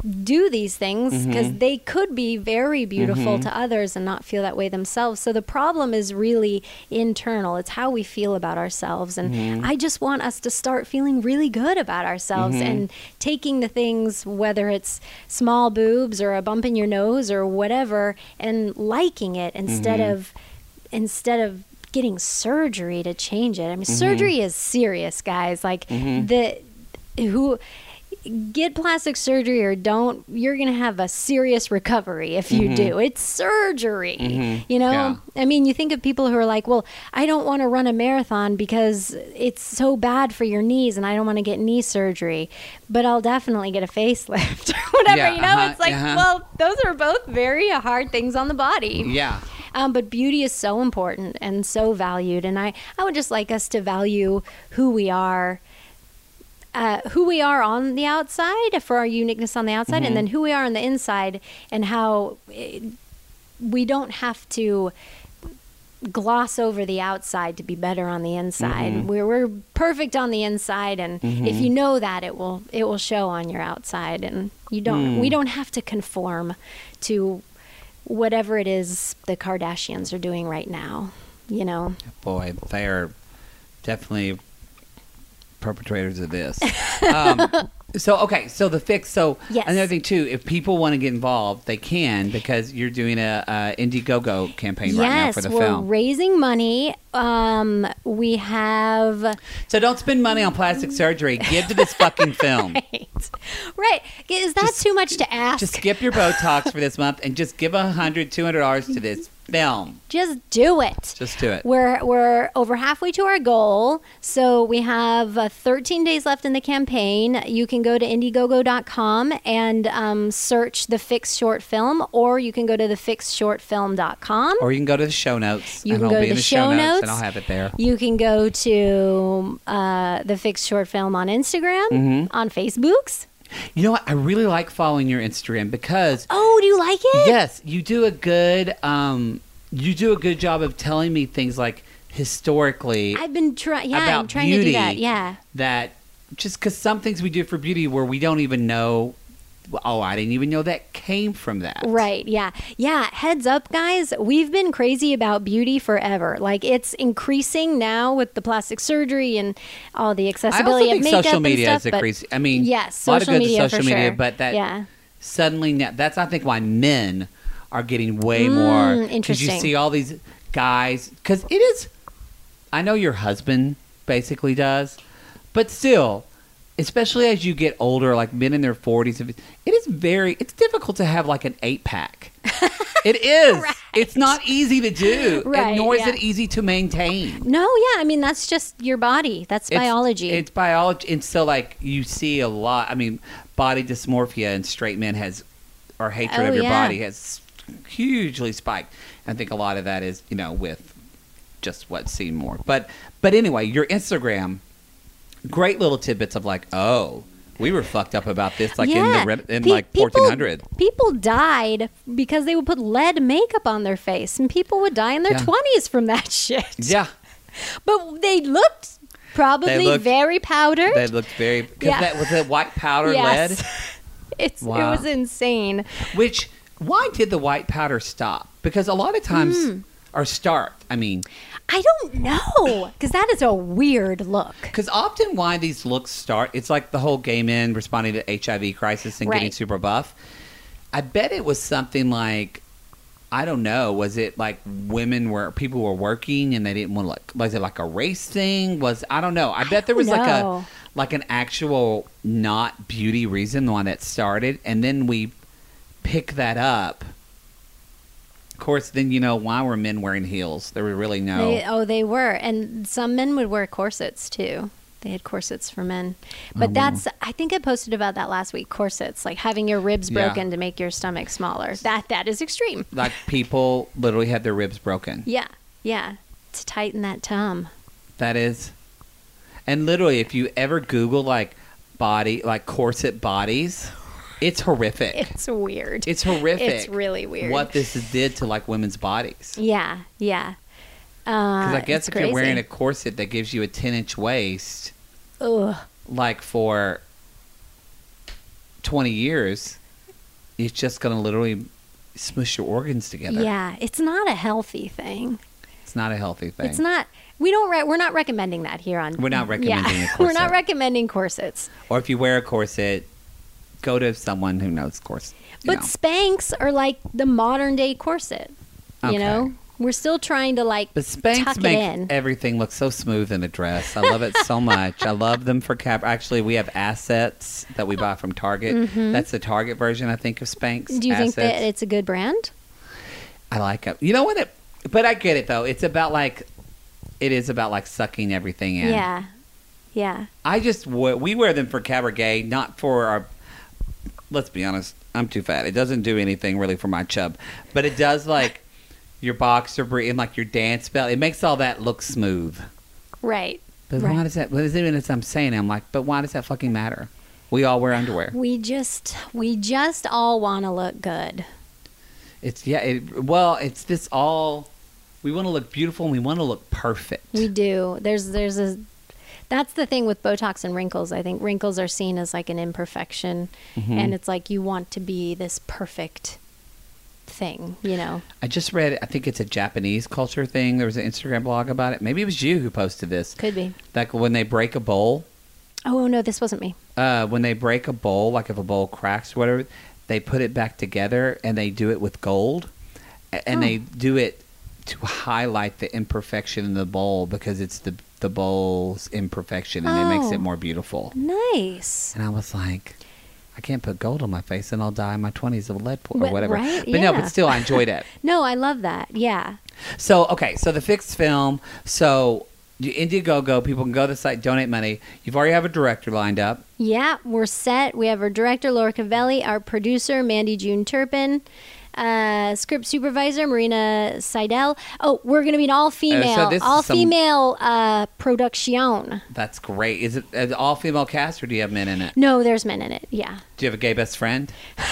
do these things because mm-hmm. they could be very beautiful mm-hmm. to others and not feel that way themselves. So the problem is really internal. It's how we feel about ourselves. And mm-hmm. I just want us to start feeling really good about ourselves and taking the things, whether it's small boobs or a bump in your nose or whatever, and liking it instead of instead of getting surgery to change it. I mean, surgery is serious, guys. Like the who get plastic surgery or don't, you're going to have a serious recovery if you do. It's surgery. You know? Yeah. I mean, you think of people who are like, "Well, I don't want to run a marathon because it's so bad for your knees and I don't want to get knee surgery, but I'll definitely get a facelift *laughs* or whatever." Yeah, you know, uh-huh, it's like, uh-huh. well, those are both very hard things on the body. Yeah. Um, but beauty is so important and so valued, and I, I would just like us to value who we are, uh, who we are on the outside for our uniqueness on the outside, and then who we are on the inside, and how eh, we don't have to gloss over the outside to be better on the inside. We're we're perfect on the inside, and if you know that, it will it will show on your outside, and you don't we don't have to conform to whatever it is the Kardashians are doing right now. You know, Boy, they are definitely perpetrators of this. *laughs* um, so okay, so the fix. So Yes. another thing too, if people want to get involved, they can because you're doing a, a Indiegogo campaign right now for the we're film. raising money. Um, we have so don't spend money on plastic surgery. Give to this fucking *laughs* film. right, right. Is that Just- too much to ask? Just skip your Botox for this month and just give a hundred, two hundred dollars to this film. Just do it. Just do it. We're we're over halfway to our goal, so we have uh, 13 days left in the campaign. You can go to Indiegogo.com and um, search the Fix short film, or you can go to the thefixshortfilm.com. Or you can go to the show notes. You and can go be to the the show notes. and I'll have it there. You can go to uh, the Fix short film on Instagram, Mm-hmm. on Facebooks. You know what? I really like following your Instagram because Oh, do you like it? yes, you do a good um, you do a good job of telling me things like historically I've been trying. Yeah, I'm about trying to do beauty that. Yeah. that just because some things we do for beauty where we don't even know. Oh, I didn't even know that came from that. Right. Yeah. Yeah. Heads up, guys. We've been crazy about beauty forever. Like it's increasing now with the plastic surgery and all the I accessibility also think of social media and is increasing. I mean, yes, a lot of social good media social media, sure. but that yeah. suddenly now that's I think why men are getting way Mm, more because you see all these guys because it is. I know your husband basically does, but still, especially as you get older, like men in their forties, it is very it's difficult to have like an eight pack. *laughs* it is. It's not easy to do, Right, and nor is it easy to maintain. No. Yeah. I mean, that's just your body. That's It's- biology. It's biology, and so like you see a lot. I mean, body dysmorphia in straight men has, or hatred Oh, of your yeah. body has hugely spiked. I think a lot of that is you know with just what's seen more. But but anyway, your Instagram, great little tidbits of like, oh, we were fucked up about this like in the in Pe- like people- fourteen hundred. People died because they would put lead makeup on their face, and people would die in their Yeah. twenties from that *laughs* shit. Yeah, But they looked probably looked- very powdered. they looked very because Yeah. that was it white powder yes. lead. *laughs* it's Wow. it was insane. Which why did the white powder stop? Because a lot of times, Hmm. Or start? I mean, I don't know because that is a weird look. because often why these looks start, it's like the whole gay men responding to HIV crisis and getting super buff. I bet it was something like. I don't know. Was it like women were people were working and they didn't want to like? Was it like a race thing? Was I don't know. I bet there was like a like an actual not beauty reason the one that started, and then we pick that up. Of course, then you know why were men wearing heels? There were really no. They, oh, they were, and some men would wear corsets too. They had corsets for men, Oh, but that's I think I posted about that last week. Corsets, like having your ribs Yeah. broken to make your stomach smaller. That that is extreme. like people literally had their ribs broken. Yeah, yeah, to tighten that tum. That is, and literally, if you ever Google like body, like corset bodies, it's horrific. It's weird. It's horrific. It's really weird. what this did to like women's bodies. Yeah, yeah. Because Uh, I guess if you're wearing a corset that gives you a 10 inch waist, Ugh. like for 20 years, it's just going to literally smush your organs together. Yeah, it's not a healthy thing. It's not a healthy thing. It's not. We don't. Re- we're not recommending that here on. We're not recommending Yeah, *laughs* we're not recommending corsets. Or if you wear a corset, go to someone who knows course. But know. Spanx are like the modern day corset. Okay. You know, we're still trying to like But Spanx tuck it make in. everything look so smooth in a dress. I love it so *laughs* much. I love them for cap. Actually, we have assets that we buy from Target. That's the Target version, I think, of Spanx. Mm-hmm. Do you think that it's a good brand? I like it. You know what? It, but I get it though. It's about like, it is about like sucking everything in. Yeah, yeah. I just we wear them for cabaret, not for our. Let's be honest. I'm too fat. It doesn't do anything really for my chub, but it does like your boxer brief and like your dance belt. It makes all that look smooth. Right. But Right. why does that? It? even as I'm saying? I'm like, but why does that fucking matter? We all wear underwear. We just we just all want to look good. It's yeah. It, well, it's this all. We want to look beautiful and we want to look perfect. We do. There's there's a that's the thing with Botox and wrinkles. I think wrinkles are seen as like an imperfection Mm-hmm. and it's like you want to be this perfect thing, you know. I just read. I think it's a Japanese culture thing. There was an Instagram blog about it. Maybe it was you who posted this. Could be. Like when they break a bowl, Oh no, this wasn't me. uh, when they break a bowl, like if a bowl cracks or whatever, they put it back together and they do it with gold, and Oh. they do it to highlight the imperfection in the bowl because it's the the bowl's imperfection and it makes Oh. it more beautiful. Nice. And I was like, I can't put gold on my face and I'll die in my twenties of lead poisoning or But- whatever. right? But no, Yeah. but still, I enjoyed it. *laughs* No, I love that. Yeah. So okay, so the fixed film. So you- Indiegogo, people can go to the site, donate money. You've already have a director lined up. Yeah, we're set. We have our director, Laura Cavelli, our producer, Mandy June Turpin, uh, script supervisor, Marina Seidel. Oh, we're going to be an all female, Uh, is all some- female uh, production. That's great. Is it an all female cast or do you have men in it? No, there's men in it. Yeah. Do you have a gay best friend? *laughs*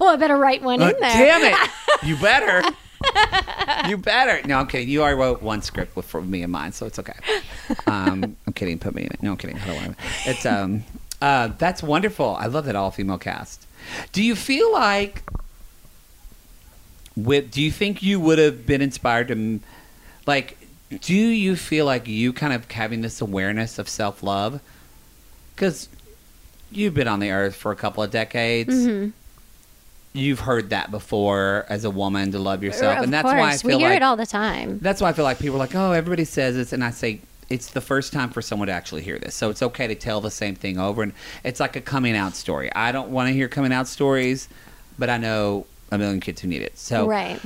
Oh, I better write one Uh, in there. Damn it! *laughs* You better. you better. No, I'm kidding. You already wrote one script with for me and mine, so it's okay. Um, *laughs* I'm kidding. Put me in it. No, I'm kidding. I don't want to. It's um, uh, that's wonderful. I love that all female cast. Do you feel like? With, do you think you would have been inspired to, like, do you feel like you kind of having this awareness of self love? Because you've been on the earth for a couple of decades hmm you've heard that before as a woman to love yourself, Of and that's course. why I feel we hear like it all the time. that's why I feel like people are like, oh, everybody says this, and I say it's the first time for someone to actually hear this, so it's okay to tell the same thing over, and it's like a coming out story. I don't want to hear coming out stories, but I know a million kids who need it. So, right.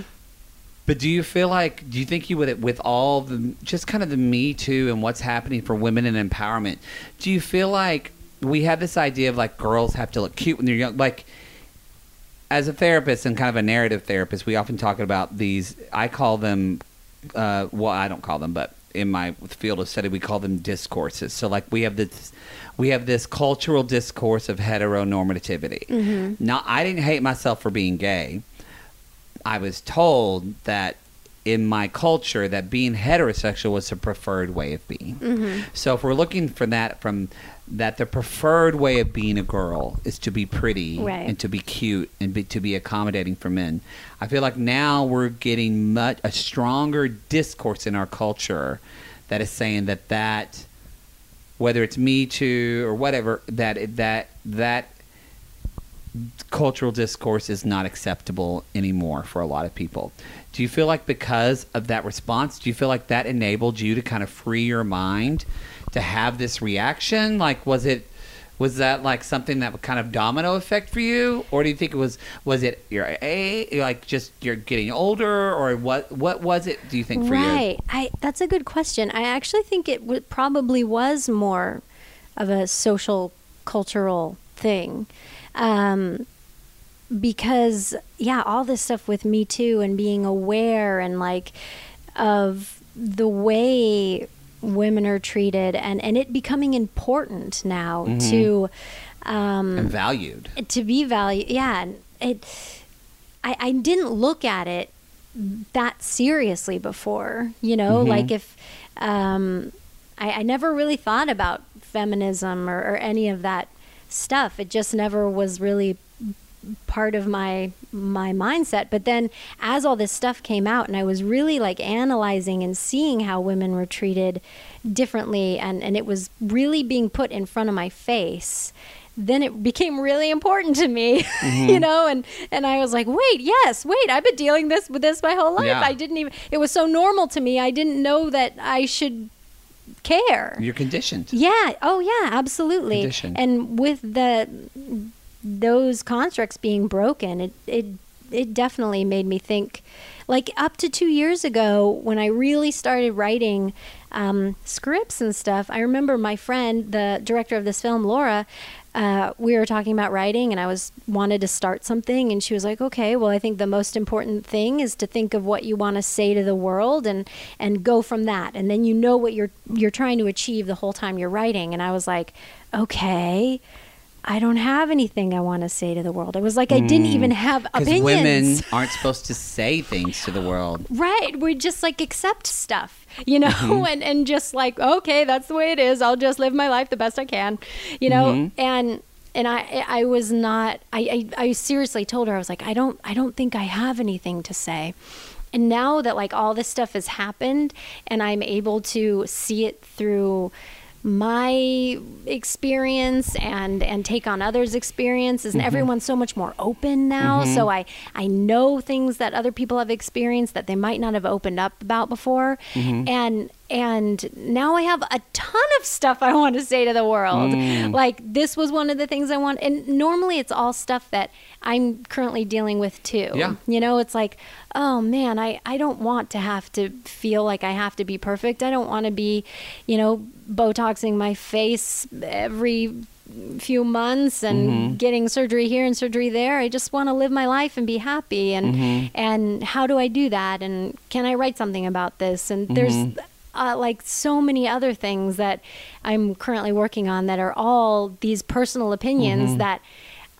but do you feel like, do you think you would, it with all the, just kind of the Me Too and what's happening for women and empowerment, do you feel like we have this idea of like girls have to look cute when they're young? Like, as a therapist and kind of a narrative therapist, we often talk about these, I call them, uh, well, I don't call them, but in my field of study, we call them discourses. So, like, we have this. We have this cultural discourse of heteronormativity. Mm-hmm. Now, I didn't hate myself for being gay. I was told that in my culture that being heterosexual was the preferred way of being. Mm-hmm. So if we're looking for that from that the preferred way of being a girl is to be pretty Right. and to be cute and be, to be accommodating for men. I feel like now we're getting much a stronger discourse in our culture that is saying that that whether it's Me Too or whatever that that that cultural discourse is not acceptable anymore for a lot of people. Do you feel like because of that response, do you feel like that enabled you to kind of free your mind to have this reaction? Like was it was that like something that kind of domino effect for you or do you think it was was it your a like just you're getting older or what what was it do you think for you? right. I that's a good question. I actually think it w- probably was more of a social cultural thing. Um, because yeah, all this stuff with Me Too and being aware and like of the way women are treated and and it becoming important now Mm-hmm. to um, And valued. to be valued yeah it I, I didn't look at it that seriously before you know Mm-hmm. like if um I, I never really thought about feminism or, or any of that stuff it just never was really part of my my mindset but then as all this stuff came out and i was really like analyzing and seeing how women were treated differently and and it was really being put in front of my face then it became really important to me *laughs* you mm-hmm. know and and i was like wait yes wait i've been dealing this with this my whole life Yeah. i didn't even it was so normal to me i didn't know that i should care You're conditioned. yeah. Oh, yeah. Absolutely. Conditioned. And with the those constructs being broken, it it it definitely made me think. Like up to two years ago, when I really started writing um, scripts and stuff, I remember my friend, the director of this film, Laura. Uh, we were talking about writing, and I was wanted to start something, and she was like, "Okay, well, I think the most important thing is to think of what you want to say to the world, and and go from that, and then you know what you're you're trying to achieve the whole time you're writing." And I was like, "Okay." I don't have anything I want to say to the world. It was like I didn't even have opinions. women aren't supposed to say things to the world. *laughs* Right. We just like accept stuff, you know, Mm-hmm. *laughs* and, and just like, okay, that's the way it is. I'll just live my life the best I can, you know, Mm-hmm. and, and I, I was not, I, I, I seriously told her, I was like, I don't, I don't think I have anything to say. And now that like all this stuff has happened and I'm able to see it through my experience and and take on others experiences and mm-hmm. everyone's so much more open now. Mm-hmm. So i i know things that other people have experienced that they might not have opened up about before. Mm-hmm. And and now i have a ton of stuff i want to say to the world. Mm. Like this was one of the things i want and normally it's all stuff that i'm currently dealing with too. Yeah. you know it's like oh man i i don't want to have to feel like i have to be perfect. I don't want to be you know botoxing my face every few months and mm-hmm. getting surgery here and surgery there. I just want to live my life and be happy and mm-hmm. and how do i do that? And can i write something about this? And there's mm-hmm. Uh, like so many other things that i'm currently working on that are all these personal opinions that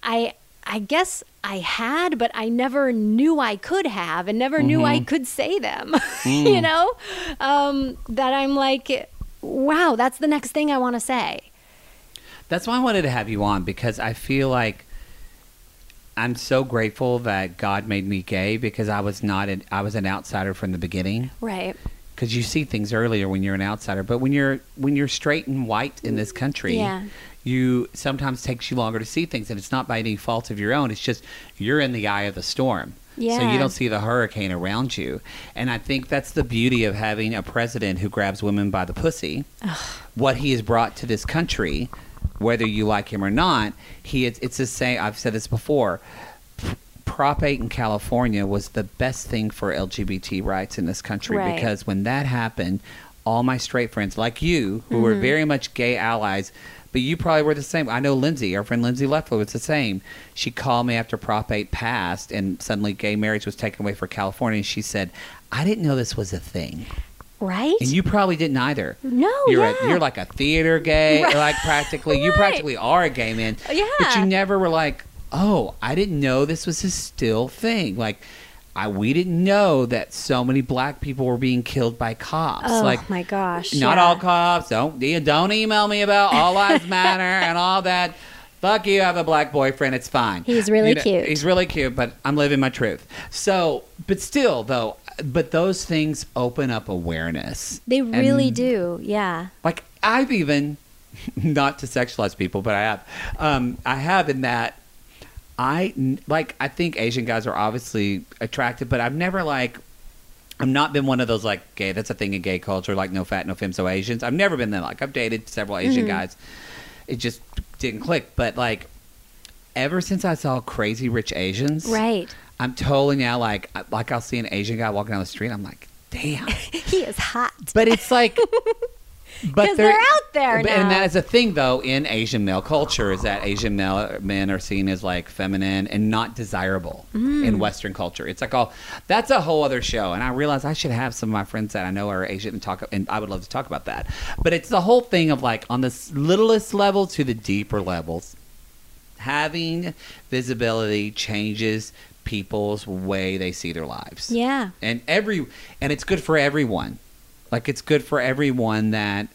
i I guess I had, but I never knew I could have and never knew I could say them. *laughs* you know? Um, that I'm like, wow, that's the next thing I want to say. That's why I wanted to have you on because I feel like I'm so grateful that God made me gay because I was not an, I was an outsider from the beginning Right. Because you see things earlier when you're an outsider but when you're when you're straight and white in this country Yeah. you sometimes takes you longer to see things and it's not by any fault of your own it's just you're in the eye of the storm Yeah. so you don't see the hurricane around you and i think that's the beauty of having a president who grabs women by the pussy what he has brought to this country whether you like him or not he it's, it's the same i've said this before Prop 8 in California was the best thing for LGBT rights in this country Right. because when that happened, all my straight friends, like you, who were mm-hmm. very much gay allies, but you probably were the same. I know Lindsay, our friend Lindsay Leffler, was the same. She called me after Prop 8 passed and suddenly gay marriage was taken away for California. And she said, I didn't know this was a thing. Right? And you probably didn't either. No, you're yeah. a, you're like a theater gay, *laughs* Right. like practically. You practically are a gay man. Yeah. But you never were like, oh, I didn't know this was a still thing. Like, I we didn't know that so many black people were being killed by cops. Oh like my gosh. not yeah. all cops. Don't don't email me about all lives *laughs* matter and all that. Fuck you. I have a black boyfriend. It's fine. He's really You know, cute. He's really cute, but I'm living my truth. So, but still, though, but those things open up awareness. They really And, do. Yeah. Like I've even, *laughs* not to sexualize people, but I have. Um, I have in that. I like. I think Asian guys are obviously attractive, but I've never like I've not been one of those like gay. That's a thing in gay culture, like no fat, no femme, so Asians. I've never been that. Like I've dated several Asian Mhm. guys. It just didn't click. But like, ever since I saw Crazy Rich Asians, Right. I'm totally now like like I'll see an Asian guy walking down the street. I'm like, damn. *laughs* He is hot. But it's like, *laughs* but 'Cause they're out there but- And that is a thing though in Asian male culture is that Asian male men are seen as like feminine and not desirable Mm. in Western culture. It's like all that's a whole other show. And I realize I should have some of my friends that I know are Asian and talk and I would love to talk about that. But it's the whole thing of like on the littlest level to the deeper levels. Having visibility changes people's way they see their lives yeah. and every and it's good for everyone like it's good for everyone that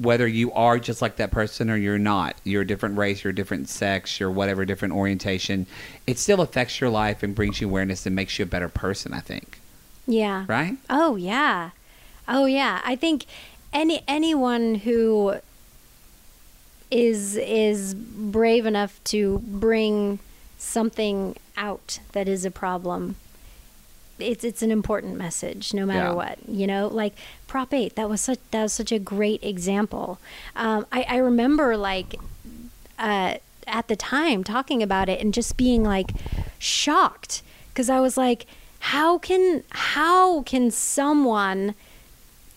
whether you are just like that person or you're not you're a different race you're a different sex you're whatever different orientation it still affects your life and brings you awareness and makes you a better person i think Yeah. right Oh yeah. Oh yeah. I think any anyone who is is brave enough to bring something out that is a problem it's it's an important message no matter Yeah. what you know like prop 8 that was such that was such a great example um, I, I remember like uh, at the time talking about it and just being like shocked because I was like, how can how can someone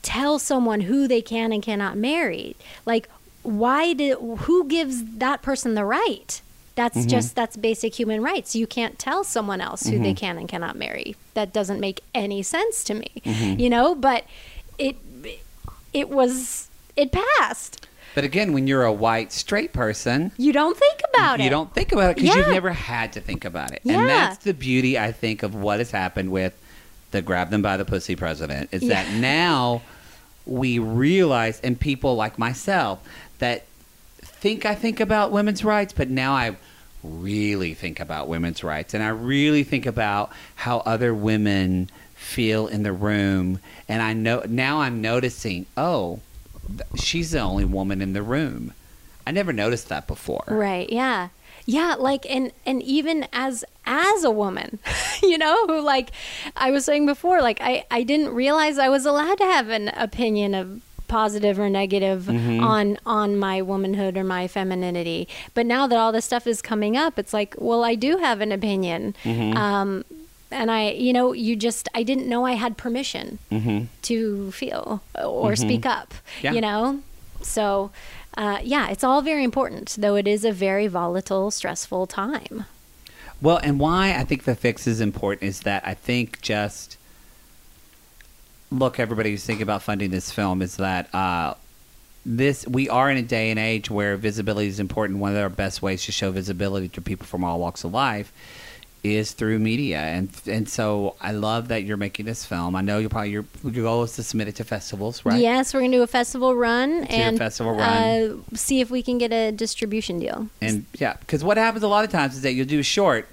tell someone who they can and cannot marry? Like, why did who gives that person the right? That's mm-hmm. just that's basic human rights. You can't tell someone else who they mm-hmm. can and cannot marry. That doesn't make any sense to me. Mm-hmm. You know, but it it was it passed. but again when you're a white straight person You don't think about it. you don't think about it because you've never had to think about it Yeah. and that's the beauty i think of what has happened with the grab them by the pussy president is that now we realize and people like myself that think i think about women's rights but now i really think about women's rights and i really think about how other women feel in the room and i know now i'm noticing oh she's the only woman in the room i never noticed that before Right. Yeah. Yeah, like and and even as as a woman, *laughs* you know, who like I was saying before, like I I didn't realize I was allowed to have an opinion of positive or negative Mm-hmm. on on my womanhood or my femininity. But now that all this stuff is coming up, it's like, well, I do have an opinion. Mm-hmm. Um and I, you know, you just, I didn't know I had permission mm-hmm. to feel or speak up, Yeah. you know? So, uh, yeah, it's all very important, though it is a very volatile, stressful time. Well, and why I think the fix is important is that I think just look, everybody who's thinking about funding this film is that uh, this we are in a day and age where visibility is important. One of our best ways to show visibility to people from all walks of life is through media, and and so I love that you're making this film. I know you'll probably your, your goal is to submit it to festivals, right? Yes, we're going to do a festival run and festival run. Uh, see if we can get a distribution deal. And yeah, because what happens a lot of times is that you'll do a short.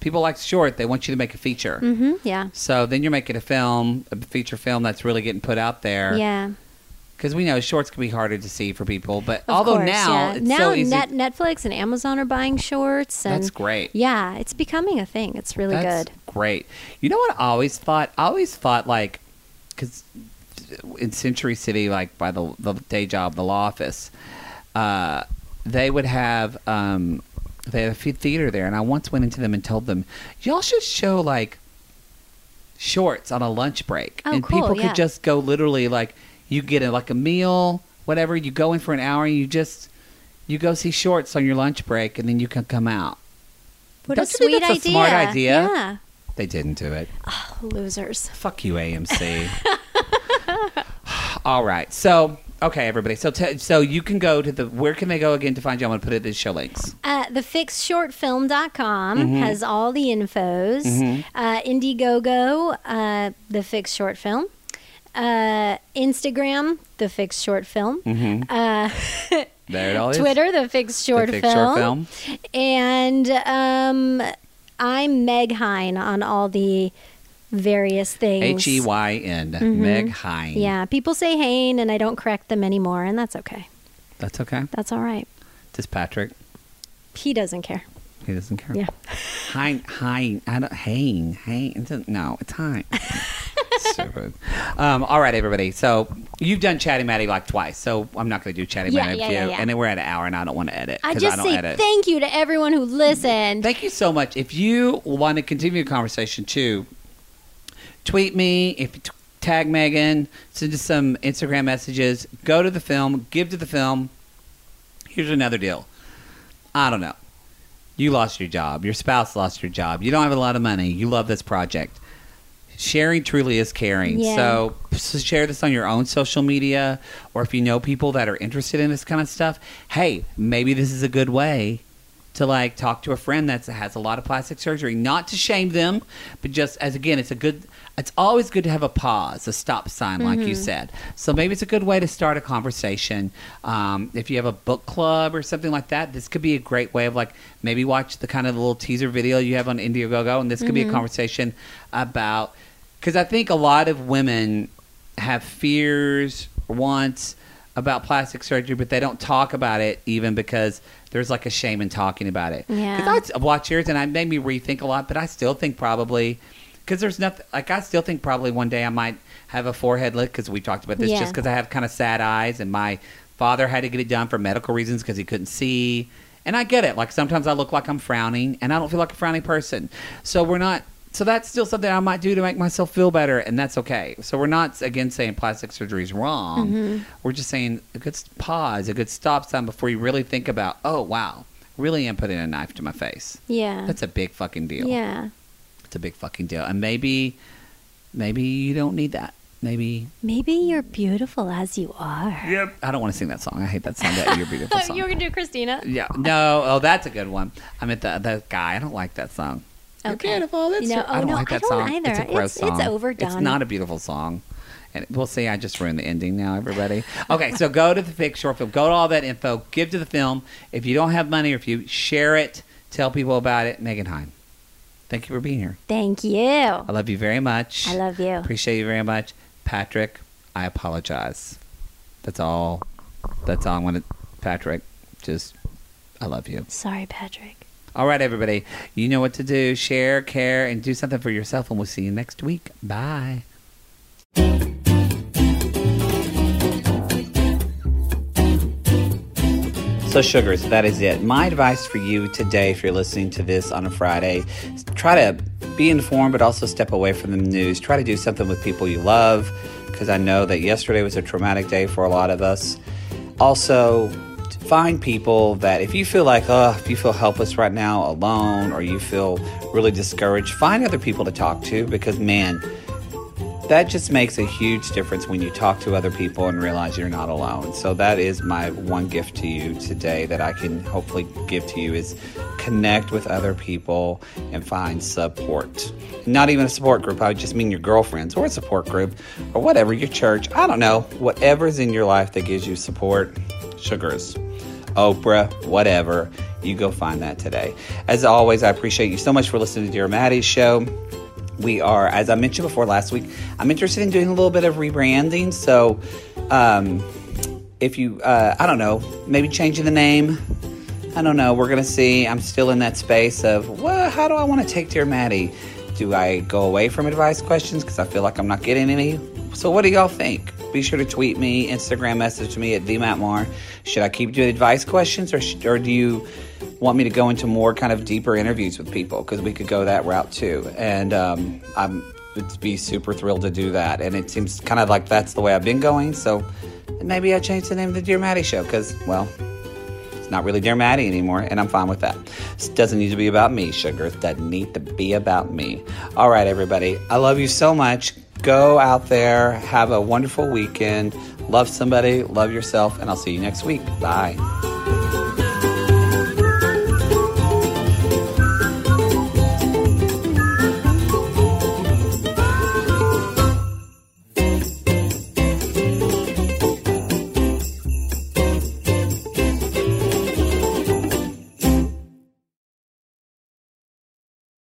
People like short; they want you to make a feature. hmm yeah. So then you're making a film, a feature film that's really getting put out there. Yeah. Because we know shorts can be harder to see for people, but Of although course, now yeah. it's now so. Net, Netflix and Amazon are buying shorts. And that's great. Yeah, it's becoming a thing. It's really that's good. great. You know what I always thought? I always thought like, because in Century City, like by the the day job, the law office, uh, they would have um, they had a fe- theater there, and I once went into them and told them, y'all should show like shorts on a lunch break, Oh, and cool, people yeah. could just go literally like you get a, like a meal, whatever. You go in for an hour, and you just you go see shorts on your lunch break, and then you can come out. What Don't a you think sweet that's a idea. smart idea? Yeah. They didn't do it. Oh, Losers. Fuck you, AMC. *laughs* All right. So Okay, everybody. So, t- so you can go to the. Where can they go again to find you? I'm going to put it in the show links. Uh, thefixedshortfilm.com Mm-hmm. has all the infos. Uh, Indiegogo, uh, the Fix Short Film. Uh, Instagram, the Fix Short Film. Uh, *laughs* There it all is. Twitter, the Fix Short, The film. Short Film. And um, I'm Meg Heyn on all the various things. H E Y N. Meg Heyn. Mm-hmm. Yeah, people say Hain, and I don't correct them anymore, and that's okay. That's okay. That's all right. Does Patrick? He doesn't care. He doesn't care. Yeah. Hein, Hein, I don't, it doesn't- No, it's. *laughs* Stupid. Um, all right, everybody. So you've done Chatty Matty like twice, so I'm not going to do Chatty Yeah, Matty yeah, you. yeah, yeah. And then we're at an hour, and I don't want to edit. I just don't say edit. thank you to everyone who listened. Thank you so much. If you want to continue the conversation too, tweet me. If you t- tag Megan, send us some Instagram messages. Go to the film. Give to the film. Here's another deal. I don't know. You lost your job. Your spouse lost your job. You don't have a lot of money. You love this project. Sharing truly is caring. Yeah. So, so share this on your own social media, or if you know people that are interested in this kind of stuff. Hey, maybe this is a good way to like talk to a friend that has a lot of plastic surgery. Not to shame them but just as again it's a good it's always good to have a pause a stop sign like you said. So maybe it's a good way to start a conversation. Um, if you have a book club or something like that this could be a great way of like maybe watch the kind of little teaser video you have on indiegogo and this could be a conversation about because i think a lot of women have fears wants about plastic surgery, but they don't talk about it even because there's like a shame in talking about it. Yeah. Because I watch yours and I made me rethink a lot, but I still think probably because there's nothing like I still think probably one day I might have a forehead lift because we talked about this Yeah. just because I have kind of sad eyes and my father had to get it done for medical reasons because he couldn't see. And I get it. Like sometimes I look like I'm frowning and I don't feel like a frowning person. So we're not so that's still something I might do to make myself feel better, and that's okay. So we're not again saying plastic surgery is wrong. Mm-hmm. We're just saying a good pause, a good stop sign before you really think about, oh wow, really am putting a knife to my face. yeah. That's a big fucking deal. yeah. It's a big fucking deal, and maybe, maybe you don't need that. Maybe Maybe you're beautiful as you are. Yep. I don't want to sing that song. I hate that song. That you're beautiful *laughs* song. you were gonna do Christina. yeah. No. Oh, that's a good one. I meant the the guy. I don't like that song. You're Okay. beautiful. That's You know- your- oh, I oh, don't no, like I that don't song. either. It's a gross It's- it's overdone. It's not a beautiful song. And we'll see. I just ruined the ending now, everybody. Okay, so go to the fix short film. Go to all that info. Give to the film. If you don't have money or if you share it, tell people about it. Megan Heyn. Thank you for being here. Thank you. I love you very much. I love you. Appreciate you very much. Patrick, I apologize. That's all. That's all I'm going to. Patrick, just, I love you. Sorry, Patrick. All right, everybody. You know what to do. Share, care, and do something for yourself. And we'll see you next week. Bye. So, sugars, that is it. My advice for you today, if you're listening to this on a Friday, try to be informed, but also step away from the news. Try to do something with people you love, because I know that yesterday was a traumatic day for a lot of us. Also, find people that if you feel like, oh, if you feel helpless right now, alone, or you feel really discouraged, find other people to talk to, because man, that just makes a huge difference when you talk to other people and realize you're not alone. So that is my one gift to you today that I can hopefully give to you is connect with other people and find support. Not even a support group, I would just mean your girlfriends or a support group or whatever, your church. I don't know. Whatever's in your life that gives you support, sugars. Oprah, whatever. You go find that today. As always, I appreciate you so much for listening to Dear Mattie's show we are, as I mentioned before last week, I'm interested in doing a little bit of rebranding. So, um, if you, uh, I don't know, maybe changing the name. I don't know. We're gonna see. I'm still in that space of, well, how do I want to take Dear Mattie? Do I go away from advice questions because I feel like I'm not getting any? So, what do y'all think? Be sure to tweet me, Instagram message me at theMattMarr. Should I keep doing advice questions, or or do you want me to go into more kind of deeper interviews with people because we could go that route too. And um, I'm would be super thrilled to do that. And it seems kind of like that's the way I've been going. So maybe I change the name of the Dear Mattie show because well, it's not really Dear Mattie anymore, and I'm fine with that. Doesn't need to be about me, sugar. It doesn't need to be about me. All right, everybody. I love you so much. Go out there, have a wonderful weekend. love somebody, love yourself, and I'll see you next week. Bye.